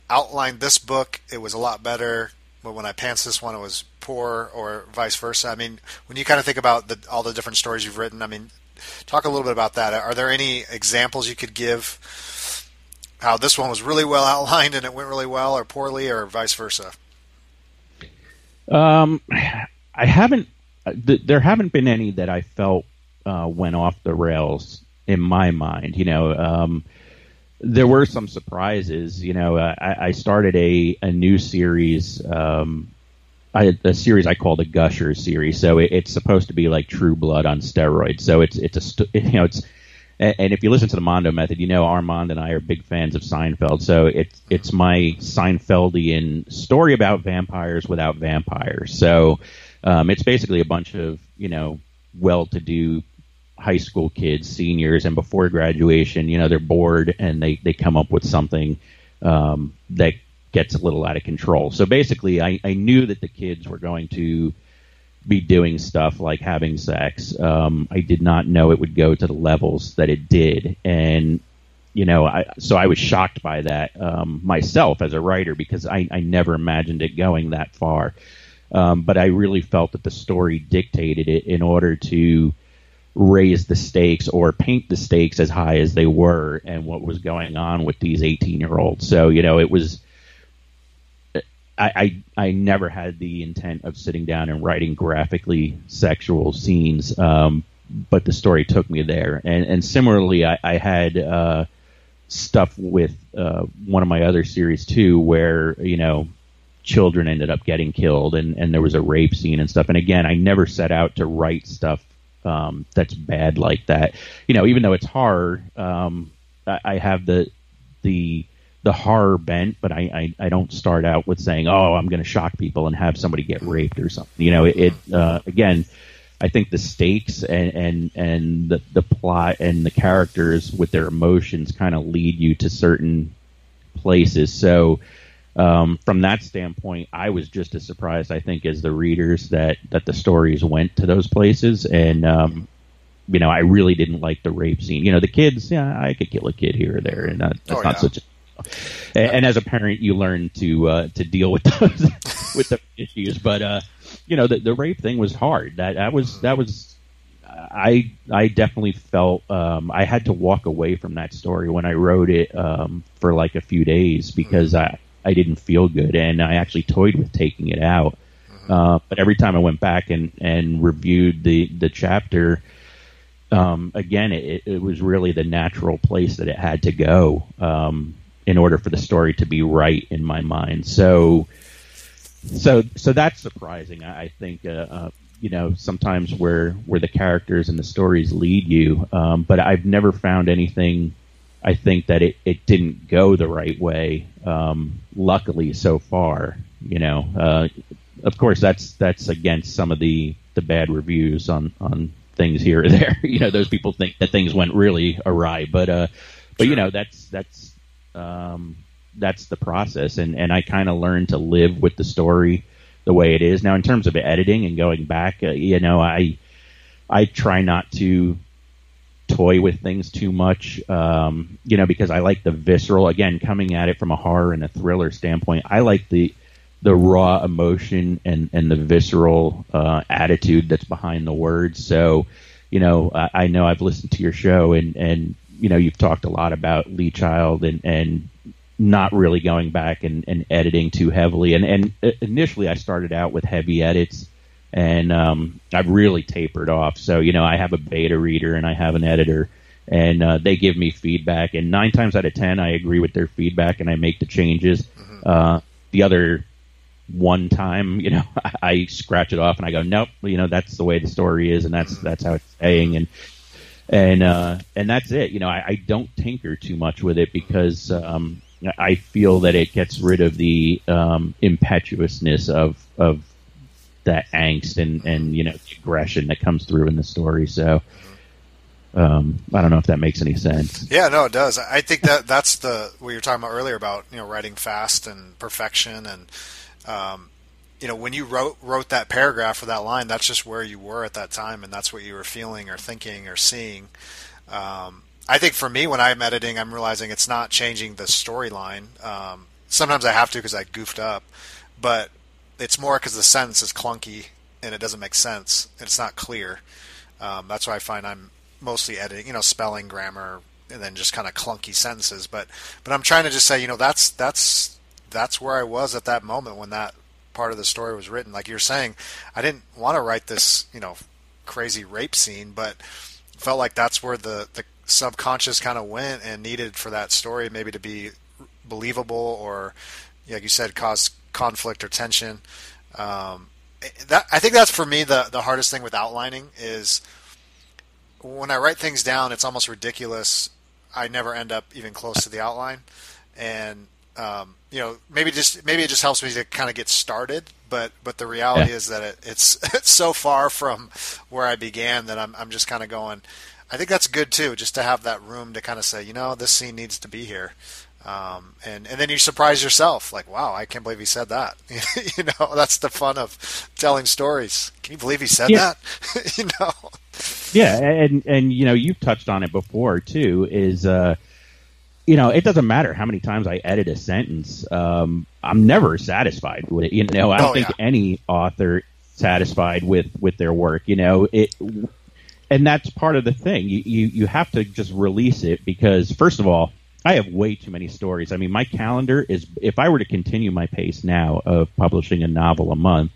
outlined this book, it was a lot better, but when I pants this one, it was poor, or vice versa. I mean, when you kind of think about the, all the different stories you've written, I mean, talk a little bit about that. Are there any examples you could give? How this one was really well (laughs) outlined and it went really well, or poorly, or vice versa?
Um, I haven't. Th- there haven't been any that I felt uh, went off the rails in my mind. You know, um, there were some surprises. You know, uh, I, I, started a, a new series, um, I, a series I call the Gushers series. So it, it's supposed to be like True Blood on steroids. So it's it's a (laughs) you know it's and if you listen to the Mando method, you know Armand and I are big fans of Seinfeld. So it's it's my Seinfeldian story about vampires without vampires. So um, it's basically a bunch of you know well-to-do high school kids, seniors, and before graduation, you know, they're bored and they, they come up with something um, that gets a little out of control. So basically, I, I knew that the kids were going to be doing stuff like having sex. Um, I did not know it would go to the levels that it did. And, you know, I, so I was shocked by that um, myself as a writer because I, I never imagined it going that far. Um, but I really felt that the story dictated it in order to raise the stakes or paint the stakes as high as they were and what was going on with these 18 year olds. So, you know, it was, I, I, I never had the intent of sitting down and writing graphically sexual scenes. Um, but the story took me there. And, and similarly, I, I had, uh, stuff with, uh, one of my other series too, where, you know, children ended up getting killed and, and there was a rape scene and stuff. And again, I never set out to write stuff um, that's bad like that. You know, even though it's horror, um, I, I have the the the horror bent, but I, I, I don't start out with saying, "Oh, I'm going to shock people and have somebody get raped or something." You know, it, it uh, again. I think the stakes and and and the, the plot and the characters with their emotions kind of lead you to certain places. So um, from that standpoint, I was just as surprised, I think, as the readers that that the stories went to those places, and um, you know, I really didn't like the rape scene. You know, the kids, yeah, I could kill a kid here or there, and that, that's oh, not yeah. such a and, and, as a parent, you learn to uh, to deal with those (laughs) with the issues. But uh, you know, the, the rape thing was hard. That that was that was I I definitely felt um, I had to walk away from that story when I wrote it um, for like a few days because I I didn't feel good, and I actually toyed with taking it out. Mm-hmm. Uh, but every time I went back and, and reviewed the the chapter, um, again, it, it, was really the natural place that it had to go um, in order for the story to be right in my mind. So, so so that's surprising. I, I think. Uh, uh, you know, sometimes where where the characters and the stories lead you, um, but I've never found anything I think that it, it didn't go the right way. Um, luckily, so far, you know, uh, of course, that's that's against some of the, the bad reviews on, on things here or (laughs) there. you know, those people think that things went really awry, but uh, but you know, that's that's um, that's the process, and and I kind of learned to live with the story the way it is now. In terms of editing and going back, uh, you know, I I try not to toy with things too much, um, you know, because I like the visceral. Again, coming at it from a horror and a thriller standpoint, I like the the raw emotion and and the visceral uh, attitude that's behind the words. So, you know, I, I know I've listened to your show and and you know you've talked a lot about Lee Child and and not really going back and, and editing too heavily. And and initially I started out with heavy edits and um, I've really tapered off. So you know, I have a beta reader and I have an editor, and uh, they give me feedback. And nine times out of ten, I agree with their feedback and I make the changes. Mm-hmm. Uh, the other one time, you know, (laughs) I, I, scratch it off and I go, nope, you know, that's the way the story is, and that's mm-hmm. that's how it's saying, and and uh, and that's it. You know, I, I don't tinker too much with it because. Um, I feel that it gets rid of the um, impetuousness of of that angst and and you know aggression that comes through in the story. So. Um, I don't know if that makes any sense.
Yeah, no, it does. I think that that's the what you were talking about earlier about you know writing fast and perfection, and um, you know when you wrote wrote that paragraph or that line, that's just where you were at that time, and that's what you were feeling or thinking or seeing. Um, I think for me, when I'm editing, I'm realizing it's not changing the storyline. Um, sometimes I have to because I goofed up, but it's more because the sentence is clunky and it doesn't make sense and it's not clear. Um, that's why I find I'm mostly editing, you know, spelling, grammar, and then just kind of clunky sentences. But but I'm trying to just say, you know, that's that's that's where I was at that moment when that part of the story was written. Like you're saying, I didn't want to write this, you know, crazy rape scene, but felt like that's where the the subconscious kind of went and needed for that story maybe to be believable or like you said cause conflict or tension. Um, that I think that's for me the the hardest thing with outlining is when I write things down, it's almost ridiculous. I never end up even close to the outline, and um, you know maybe just maybe it just helps me to kind of get started. But but the reality yeah. is that it, it's (laughs) it's so far from where I began that I'm I'm just kind of going. I think that's good too, just to have that room to kind of say, you know, this scene needs to be here. Um, and and then you surprise yourself, like, wow, I can't believe he said that. (laughs) you know, that's the fun of telling stories. Can you believe he said yeah. that? (laughs) you know.
Yeah, and and you know, you've touched on it before too. Is uh, you know, it doesn't matter how many times I edit a sentence. Um, I'm never satisfied with it. You know, I don't
Oh,
think
yeah.
any author satisfied with with their work. You know, it, and that's part of the thing. You you you have to just release it because first of all, I have way too many stories. I mean, my calendar is if I were to continue my pace now of publishing a novel a month,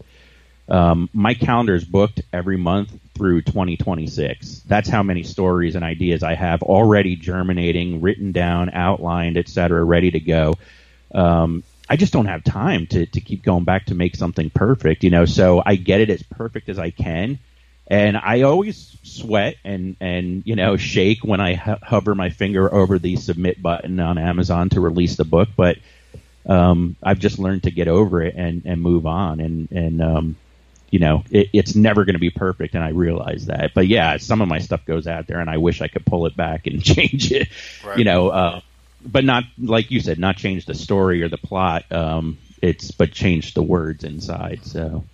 um, my calendar is booked every month through 2026. That's how many stories and ideas I have already germinating, written down, outlined, etc., ready to go. Um, I just don't have time to, to keep going back to make something perfect, you know. So I get it as perfect as I can, and I always sweat and and you know shake when I ho- hover my finger over the submit button on Amazon to release the book. But um, I've just learned to get over it and and move on, and and um, you know it, it's never going to be perfect, and I realize that. But yeah, some of my stuff goes out there, and I wish I could pull it back and (laughs) change it,
Right.
you know. Uh, but not like you said, not change the story or the plot. Um, it's but change the words inside. So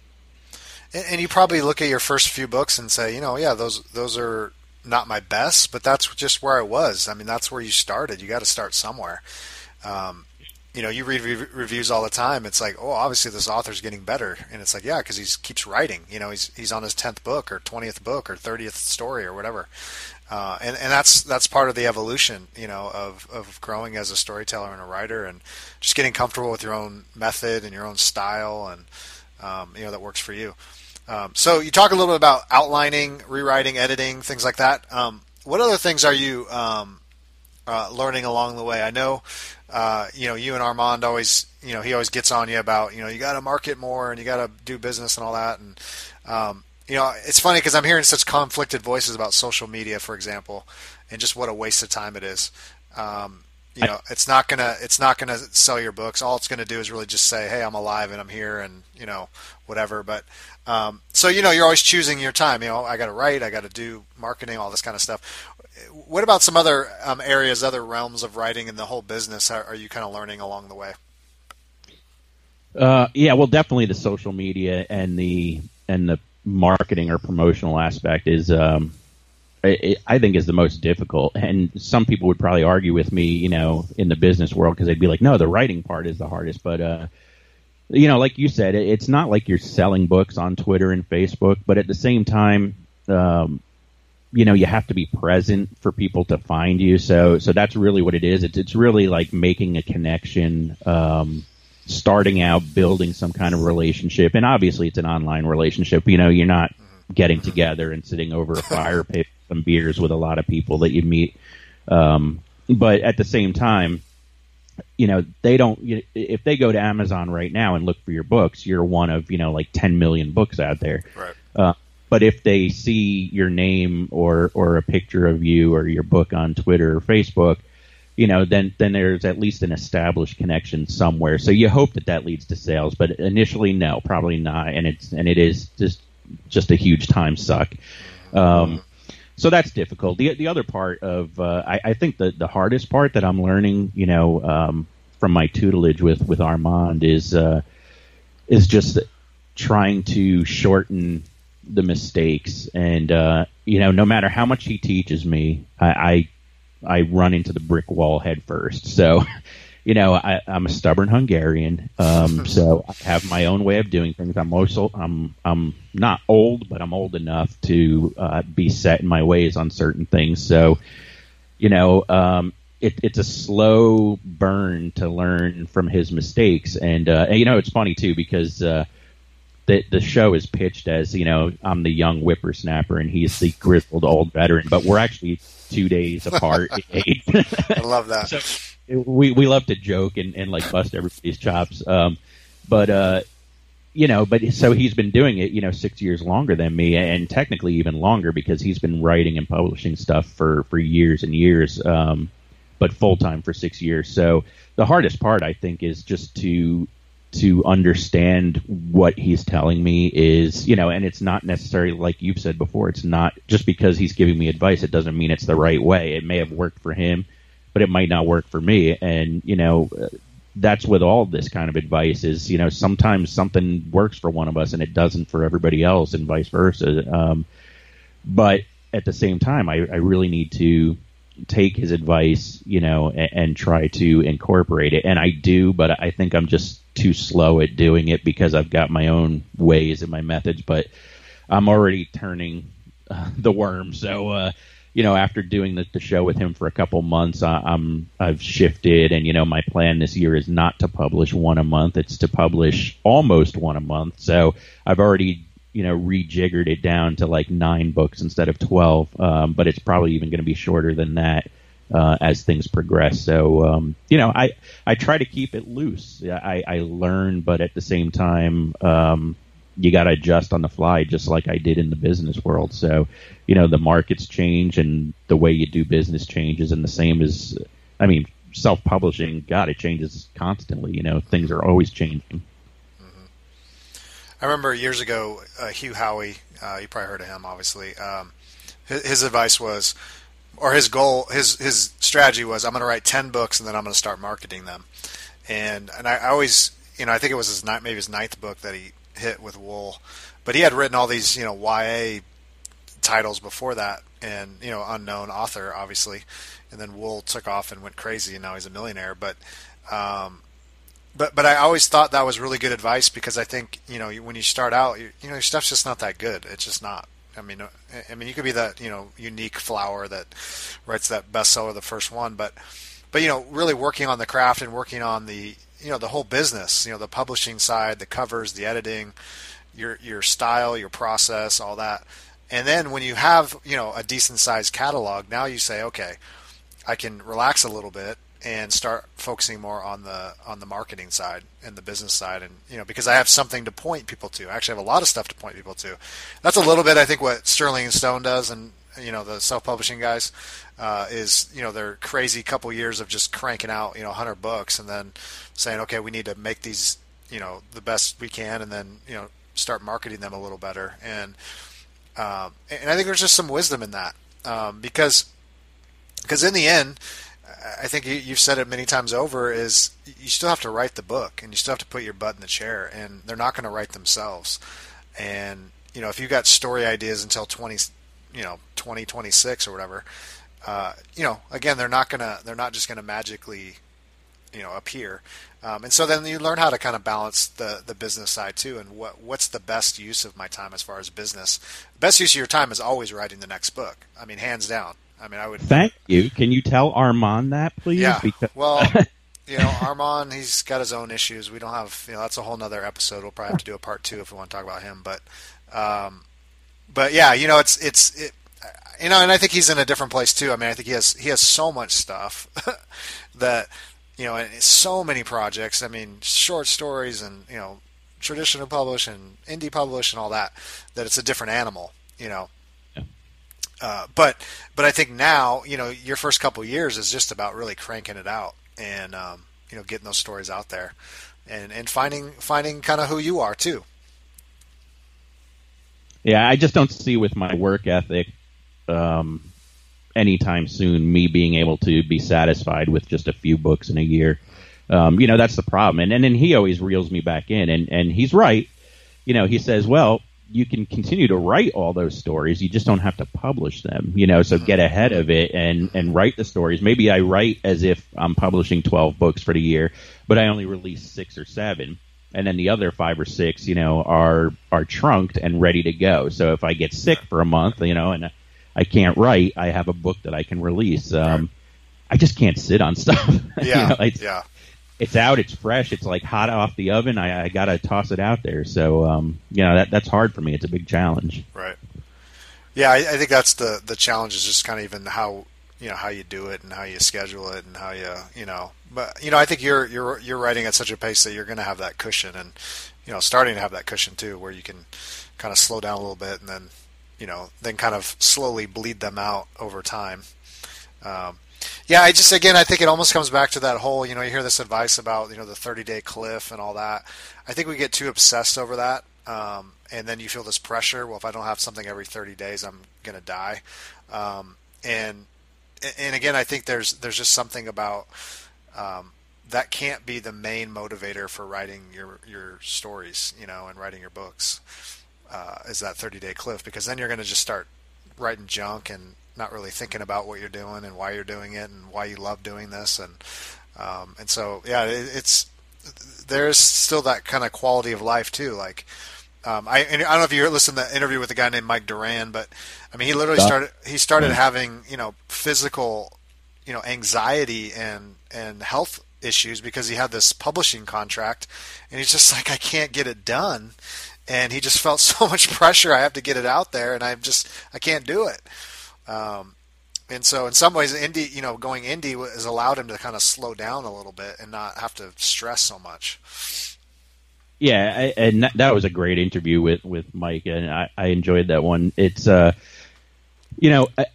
And, and you probably look at your first few books and say, you know, yeah, those those are not my best, but that's just where I was. I mean, that's where you started. You got to start somewhere. Um, you know, you read re- reviews all the time. It's like, oh, obviously this author's getting better, and it's like, yeah, because he keeps writing. You know, he's he's on his tenth book or twentieth book or thirtieth story or whatever. Uh, and and that's that's part of the evolution, you know, of of growing as a storyteller and a writer, and just getting comfortable with your own method and your own style, and um, you know that works for you. Um, so you talk a little bit about outlining, rewriting, editing, things like that. Um, what other things are you um, uh, learning along the way? I know, uh, you know, you and Armand always, you know, he always gets on you about, you know, you got to market more and you got to do business and all that. And um, you know, it's funny because I'm hearing such conflicted voices about social media, for example, and just what a waste of time it is. Um, you know, it's not gonna it's not gonna sell your books. All it's gonna do is really just say, "Hey, I'm alive and I'm here," and you know, whatever. But um, so you know, you're always choosing your time. You know, I got to write, I got to do marketing, all this kind of stuff. What about some other um, areas, other realms of writing and the whole business? Are, are you kind of learning along the way?
Uh, yeah, well, definitely the social media and the and the marketing or promotional aspect is, um, I, think, is the most difficult. And some people would probably argue with me, you know, in the business world because they'd be like, "No, the writing part is the hardest." But uh, you know, like you said, it's not like you're selling books on Twitter and Facebook, but at the same time, um, you know, you have to be present for people to find you. So, so that's really what it is. It's it's really like making a connection. Um, starting out building some kind of relationship and obviously it's an online relationship you know you're not getting together and sitting over a fire pit some beers with a lot of people that you meet um, but at the same time you know they don't you, if they go to amazon right now and look for your books you're one of you know like 10 million books out there
Right.
uh, but if they see your name or or a picture of you or your book on Twitter or Facebook, you know, then then there's at least an established connection somewhere. So you hope that that leads to sales, but initially, no, probably not. And it's and it is just just a huge time suck. Um, so that's difficult. The the other part of uh, I, I think the the hardest part that I'm learning, you know, um, from my tutelage with with Armand is uh, is just trying to shorten the mistakes and uh, you know no matter how much he teaches me I, I I run into the brick wall head first so (laughs) you know I, I'm a stubborn Hungarian um, (laughs) so I have my own way of doing things I'm also I'm I'm not old but I'm old enough to uh, be set in my ways on certain things so you know um, it, it's a slow burn to learn from his mistakes and, uh, and you know it's funny too because uh, the the show is pitched as you know I'm the young whippersnapper and he's the grizzled old veteran, but we're actually two days apart. (laughs) (laughs)
I love that.
so we we love to joke and, and like bust everybody's chops, um, but uh, you know, but so he's been doing it you know six years longer than me, and technically even longer because he's been writing and publishing stuff for for years and years. Um, but full time for six years. So the hardest part, I think, is just to to understand what he's telling me is, you know, and it's not necessarily like you've said before. It's not just because he's giving me advice. It doesn't mean it's the right way. It may have worked for him, but it might not work for me. And you know, that's with all this kind of advice is, you know, sometimes something works for one of us and it doesn't for everybody else, and vice versa. Um, but at the same time, I, I really need to take his advice, you know, and, and, try to incorporate it. And I do, but I think I'm just too slow at doing it because I've got my own ways and my methods. But I'm already turning uh, the worm. So, uh, you know, after doing the, the, show with him for a couple months, I, I'm I've shifted, and you know, my plan this year is not to publish one a month; it's to publish almost one a month. So I've already you know rejiggered it down to like nine books instead of twelve, um, but it's probably even going to be shorter than that. Uh, as things progress. So um, you know, I I try to keep it loose. I, I learn, but at the same time, um, you got to adjust on the fly, just like I did in the business world. So, you know, the markets change and the way you do business changes, and the same as, I mean, self-publishing. God, it changes constantly. You know, things are always changing. Mm-hmm.
I remember years ago, uh, Hugh Howey. Uh, you probably heard of him, obviously. Um, his, his advice was, or his goal, his his strategy was, I'm going to write ten books and then I'm going to start marketing them. And and I, I always, you know, I think it was his maybe his ninth book that he hit with Wool, but he had written all these you know YA titles before that, and you know unknown author obviously, and then Wool took off and went crazy, and now he's a millionaire. But um, but but I always thought that was really good advice because I think you know when you start out, you, you know your stuff's just not that good. It's just not. I mean, uh, I mean, you could be that you know unique flower that writes that bestseller, the first one, but but you know, really working on the craft and working on the you know the whole business, you know the publishing side, the covers, the editing, your your style, your process, all that. And then when you have you know a decent sized catalog, now you say, okay, I can relax a little bit and start focusing more on the on the marketing side and the business side and you know because I have something to point people to. I actually have a lot of stuff to point people to. That's a little bit I think what Sterling Stone does and you know the self-publishing guys uh, is you know their crazy couple years of just cranking out you know 100 books and then saying okay we need to make these you know the best we can and then you know start marketing them a little better. And um, and I think there's just some wisdom in that um, because because in the end I think you've said it many times over is you still have to write the book and you still have to put your butt in the chair and they're not going to write themselves. And you know if you've got story ideas until 20 you know 2026 or whatever uh, you know again they're not gonna they're not just gonna magically you know appear. Um, and so then you learn how to kind of balance the the business side too and what what's the best use of my time as far as business. Best use of your time is always writing the next book. I mean hands down. I mean i would
thank you. Can you tell armand that please?
Yeah. Because... (laughs) well (laughs) you know armand he's got his own issues. We don't have you know that's a whole nother episode. We'll probably have to do a part two if we want to talk about him but um, but yeah, you know, it's it's it, you know, and I think he's in a different place too. I mean, I think he has he has so much stuff (laughs) that you know, and so many projects. I mean, short stories and you know, traditional publish and indie publish and all that. That it's a different animal, you know. Uh, but but I think now you know your first couple years is just about really cranking it out and um, you know getting those stories out there and and finding finding kind of who you are too.
Yeah, I just don't see with my work ethic um, anytime soon me being able to be satisfied with just a few books in a year. Um, you know, that's the problem. And, and then he always reels me back in, and, and he's right. You know, he says, well, you can continue to write all those stories. You just don't have to publish them, you know, so get ahead of it and, and write the stories. Maybe I write as if I'm publishing 12 books for the year, but I only release six or seven and then the other five or six, you know, are are trunked and ready to go. So if I get sick for a month, you know, and I can't write, I have a book that I can release. Um, I just can't sit on (laughs) stuff.
Yeah,
you know,
it's, yeah.
It's out. It's fresh. It's like hot off the oven. I, I got to toss it out there. So, um, you know, that that's hard for me. It's a big challenge.
Right. Yeah, I, I think that's the the challenge is just kind of even how you know how you do it and how you schedule it and how you you know but you know I think you're you're you're writing at such a pace that you're going to have that cushion and you know starting to have that cushion too where you can kind of slow down a little bit and then you know then kind of slowly bleed them out over time. Um, yeah I just again I think it almost comes back to that whole you know you hear this advice about you know the 30 day cliff and all that. I think we get too obsessed over that um, and then you feel this pressure well if I don't have something every 30 days I'm going to die. Um, and and again, I think there's there's just something about um, that can't be the main motivator for writing your your stories, you know, and writing your books. Uh, is that 30 day cliff because then you're going to just start writing junk and not really thinking about what you're doing and why you're doing it and why you love doing this and um, and so yeah, it, it's there's still that kind of quality of life too. Like um, I I don't know if you listened to the interview with a guy named Mike Duran, but I mean he literally started he started having you know physical you know anxiety and and health issues because he had this publishing contract and he's just like I can't get it done. And he just felt (laughs) so much pressure. I have to get it out there and I just I can't do it. Um, and so in some ways indie you know going indie has allowed him to kind of slow down a little bit and not have to stress so much
yeah I, and that was a great interview with with Mike and I, I enjoyed that one it's uh you know I,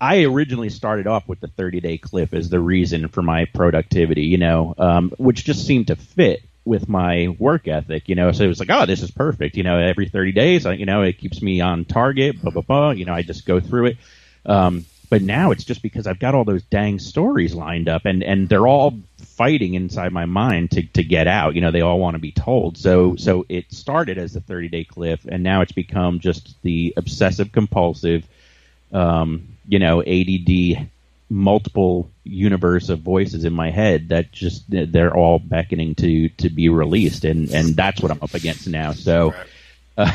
I originally started off with the 30 day cliff as the reason for my productivity, you know, um, which just seemed to fit with my work ethic, you know. So it was like, oh, this is perfect, you know. Every 30 days, you know, it keeps me on target. Blah blah blah. You know, I just go through it. Um, but now it's just because I've got all those dang stories lined up, and and they're all fighting inside my mind to to get out. You know, they all want to be told. So so it started as the 30 day cliff, and now it's become just the obsessive compulsive um, you know, ADD multiple universe of voices in my head that just they're all beckoning to to be released and and that's what I'm up against now so right. Uh,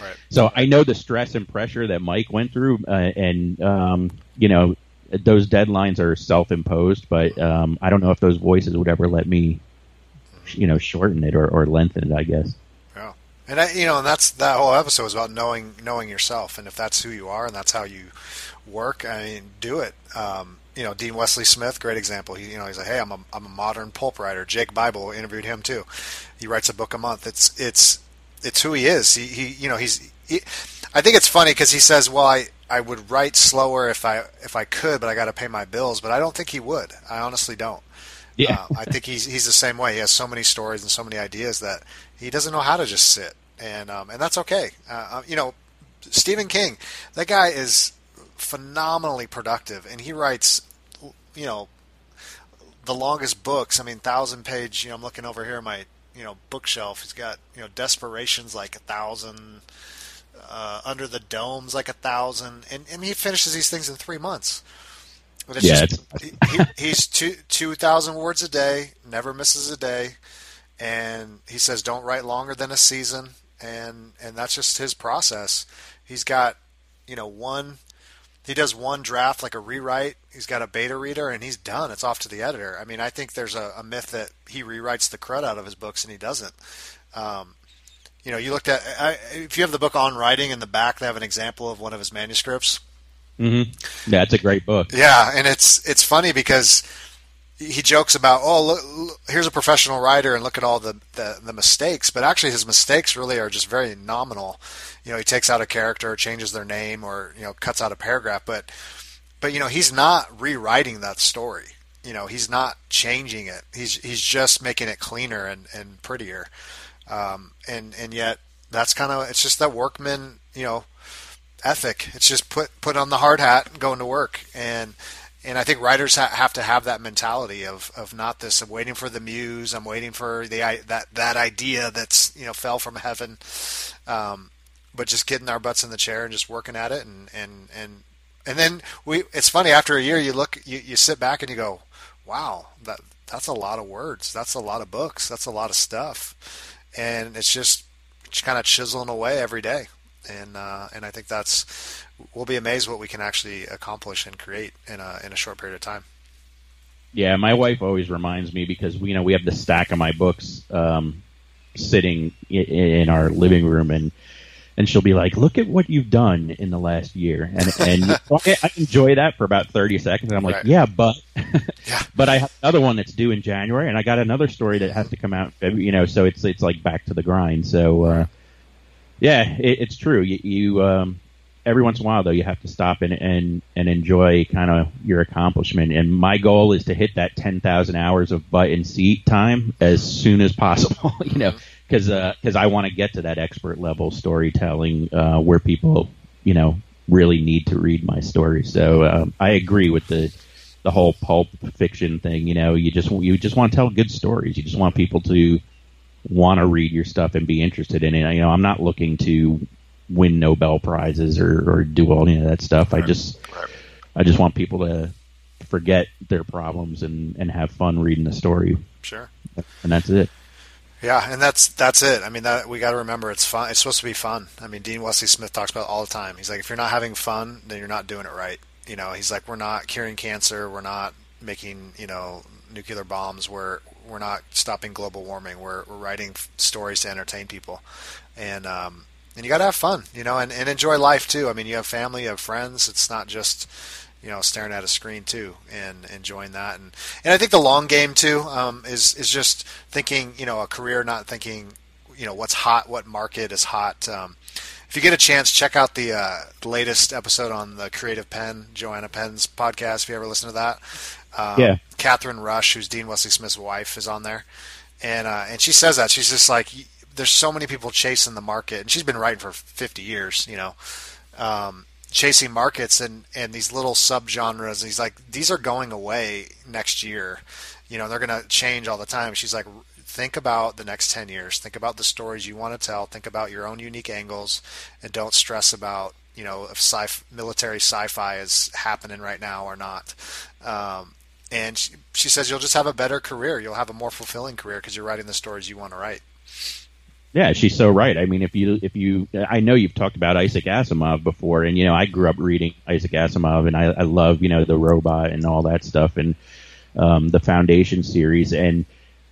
right. (laughs) so I know the stress and pressure that Mike went through uh, and um, you know those deadlines are self-imposed but um, I don't know if those voices would ever let me you know shorten it or, or lengthen it I guess
yeah and I, you know and that's that whole episode was about knowing knowing yourself and if that's who you are and that's how you work, I mean, do it. Um, you know, Dean Wesley Smith, great example. He, you know, he's like, hey, I'm a, I'm a modern pulp writer. Jake Bible interviewed him too. He writes a book a month. It's, it's, it's who he is. He, he you know, he's, he, I think it's funny because he says, well, I, I would write slower if I, if I could, but I got to pay my bills. But I don't think he would. I honestly don't.
Yeah.
Uh, I think he's, he's the same way. He has so many stories and so many ideas that he doesn't know how to just sit. And, um, and that's okay. Uh, uh you know, Stephen King, that guy is, phenomenally productive, and he writes, you know, the longest books. I mean, thousand page. You know, I'm looking over here, my you know bookshelf. He's got you know Desperations like a thousand, uh, Under the Domes like a thousand, and and he finishes these things in three months. But yeah, just, he, he's two two thousand words a day, never misses a day, and he says don't write longer than a season, and and that's just his process. He's got you know one he does one draft like a rewrite. He's got a beta reader and he's done. It's off to the editor. I mean, I think there's a, a myth that he rewrites the crud out of his books and he doesn't. Um, you know, you looked at I, if you have the book on writing in the back, they have an example of one of his manuscripts.
Mm-hmm. Yeah, it's a great book.
Yeah, and it's it's funny because he jokes about, oh, look, look, here's a professional writer, and look at all the, the, the mistakes. But actually, his mistakes really are just very nominal. You know, he takes out a character, changes their name, or you know, cuts out a paragraph. But but you know, he's not rewriting that story. You know, he's not changing it. He's he's just making it cleaner and and prettier. Um, and and yet that's kind of it's just that workman, you know, ethic. It's just put put on the hard hat and going to work and and I think writers ha- have to have that mentality of, of not this. I'm waiting for the muse. I'm waiting for the that that idea that's you know fell from heaven, um, but just getting our butts in the chair and just working at it and and and and then we. It's funny after a year you look you, you sit back and you go, wow that that's a lot of words. That's a lot of books. That's a lot of stuff, and it's just, just kind of chiseling away every day and uh, and I think that's we'll be amazed what we can actually accomplish and create in a in a short period of time.
Yeah, my wife always reminds me because you know we have the stack of my books um, sitting in our living room, and and she'll be like, "Look at what you've done in the last year," and and (laughs) I enjoy that for about thirty seconds, and I'm like, right. "Yeah, but (laughs) yeah. but I have another one that's due in January, and I got another story that has to come out, you know, so it's it's like back to the grind." So. Uh, yeah, it, it's true. You, you um, every once in a while though, you have to stop and and and enjoy kind of your accomplishment. And my goal is to hit that ten thousand hours of butt and seat time as soon as possible. (laughs) you know, because because uh, I want to get to that expert level storytelling uh, where people you know really need to read my story. So um, I agree with the the whole pulp fiction thing. You know, you just you just want to tell good stories. You just want people to want to read your stuff and be interested in it. You know, I'm not looking to win Nobel prizes or, or do all any of that stuff. I just
Right.
I just want people to forget their problems and, and have fun reading the story,
Sure.
and that's it.
Yeah, and that's that's it. I mean, that we got to remember it's fun. It's supposed to be fun. I mean, Dean Wesley Smith talks about it all the time. He's like, if you're not having fun, then you're not doing it right. You know, he's like, we're not curing cancer. We're not making you know nuclear bombs. We're we're not stopping global warming. We're we're writing stories to entertain people, and um, and you got to have fun. You know, and, and enjoy life too. I mean, you have family, you have friends. It's not just you know staring at a screen too and enjoying that and and I think the long game too um, is is just thinking you know a career not thinking you know what's hot what market is hot um, if you get a chance check out the uh, latest episode on the Creative Penn Joanna Penn's podcast if you ever listen to that um,
Yeah.
Kathryn Rusch who's Dean Wesley Smith's wife is on there and uh, and she says that she's just like there's so many people chasing the market and she's been writing for 50 years you know um, chasing markets and and these little subgenres. He's like, these are going away next year. You know, they're going to change all the time. She's like, think about the next 10 years. Think about the stories you want to tell. Think about your own unique angles and don't stress about, you know, if sci- military sci-fi is happening right now or not. Um, and she, she says you'll just have a better career. You'll have a more fulfilling career because you're writing the stories you want to write.
Yeah, she's so right. I mean, if you if you, I know you've talked about Isaac Asimov before, and you know, I grew up reading Isaac Asimov, and I, I love you know the robot and all that stuff, and um, the Foundation series, and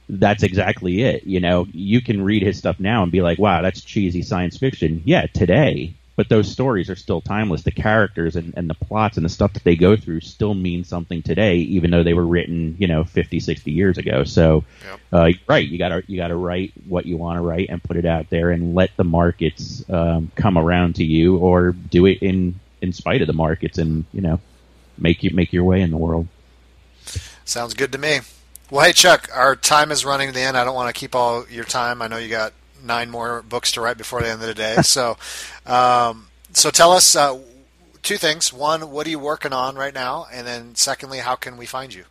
that's exactly it. You know, you can read his stuff now and be like, wow, that's cheesy science fiction. Yeah, today, but those stories are still timeless. The characters and, and the plots and the stuff that they go through still mean something today, even though they were written, you know, 50, 60 years ago. So,
Yep.
uh, right, you gotta you gotta write what you want to write and put it out there and let the markets um, come around to you, or do it in in spite of the markets and you know make you make your way in the world.
Sounds good to me. Well, hey Chuck, our time is running to the end. I don't want to keep all your time. I know you got nine more books to write before the end of the day. so, um, so tell us uh, two things. One, what are you working on right now? And then, secondly, how can we find you?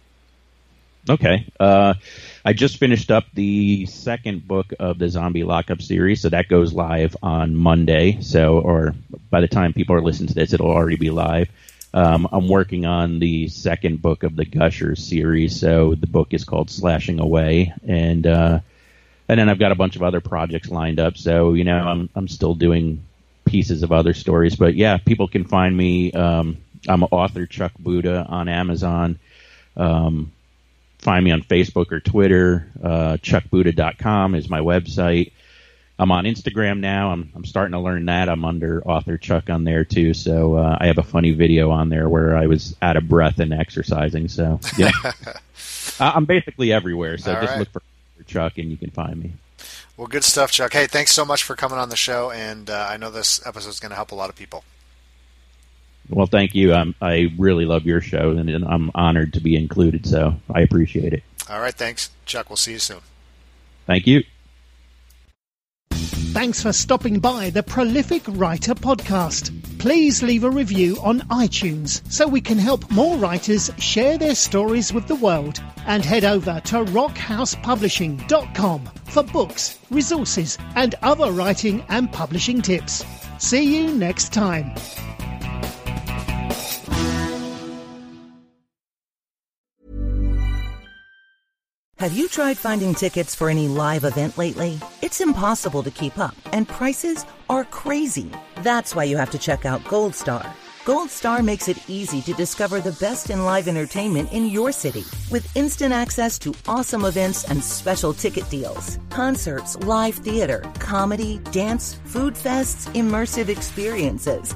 Okay. Uh, I just finished up the second book of the Zombie Lockup series, so that goes live on Monday. So, or by the time people are listening to this, it'll already be live. Um, I'm working on the second book of the Gushers series, so the book is called Slashing Away, and uh, and then I've got a bunch of other projects lined up. So, you know, I'm I'm still doing pieces of other stories, but yeah, people can find me. Um, I'm author Chuck Buda on Amazon. Um, find me on Facebook or Twitter. Uh, ChuckBuda.com is my website. I'm on Instagram now. I'm, I'm starting to learn that. I'm under author Chuck on there too. So uh, I have a funny video on there where I was out of breath and exercising. So yeah, (laughs) I'm basically everywhere. So
All
just
right.
look for Chuck and you can find me.
Well, good stuff, Chuck. Hey, thanks so much for coming on the show. And uh, I know this episode is going to help a lot of people.
Well, thank you. Um, I really love your show and, and I'm honored to be included. So I appreciate it.
All right, thanks, Chuck. We'll see you soon.
Thank you.
Thanks for stopping by the Prolific Writer podcast. Please leave a review on iTunes so we can help more writers share their stories with the world. And head over to rockhousepublishing.com for books, resources, and other writing and publishing tips. See you next time.
Have you tried finding tickets for any live event lately? It's impossible to keep up, and prices are crazy. That's why you have to check out Goldstar. Gold Star makes it easy to discover the best in live entertainment in your city with instant access to awesome events and special ticket deals. Concerts, live theater, comedy, dance, food fests, immersive experiences.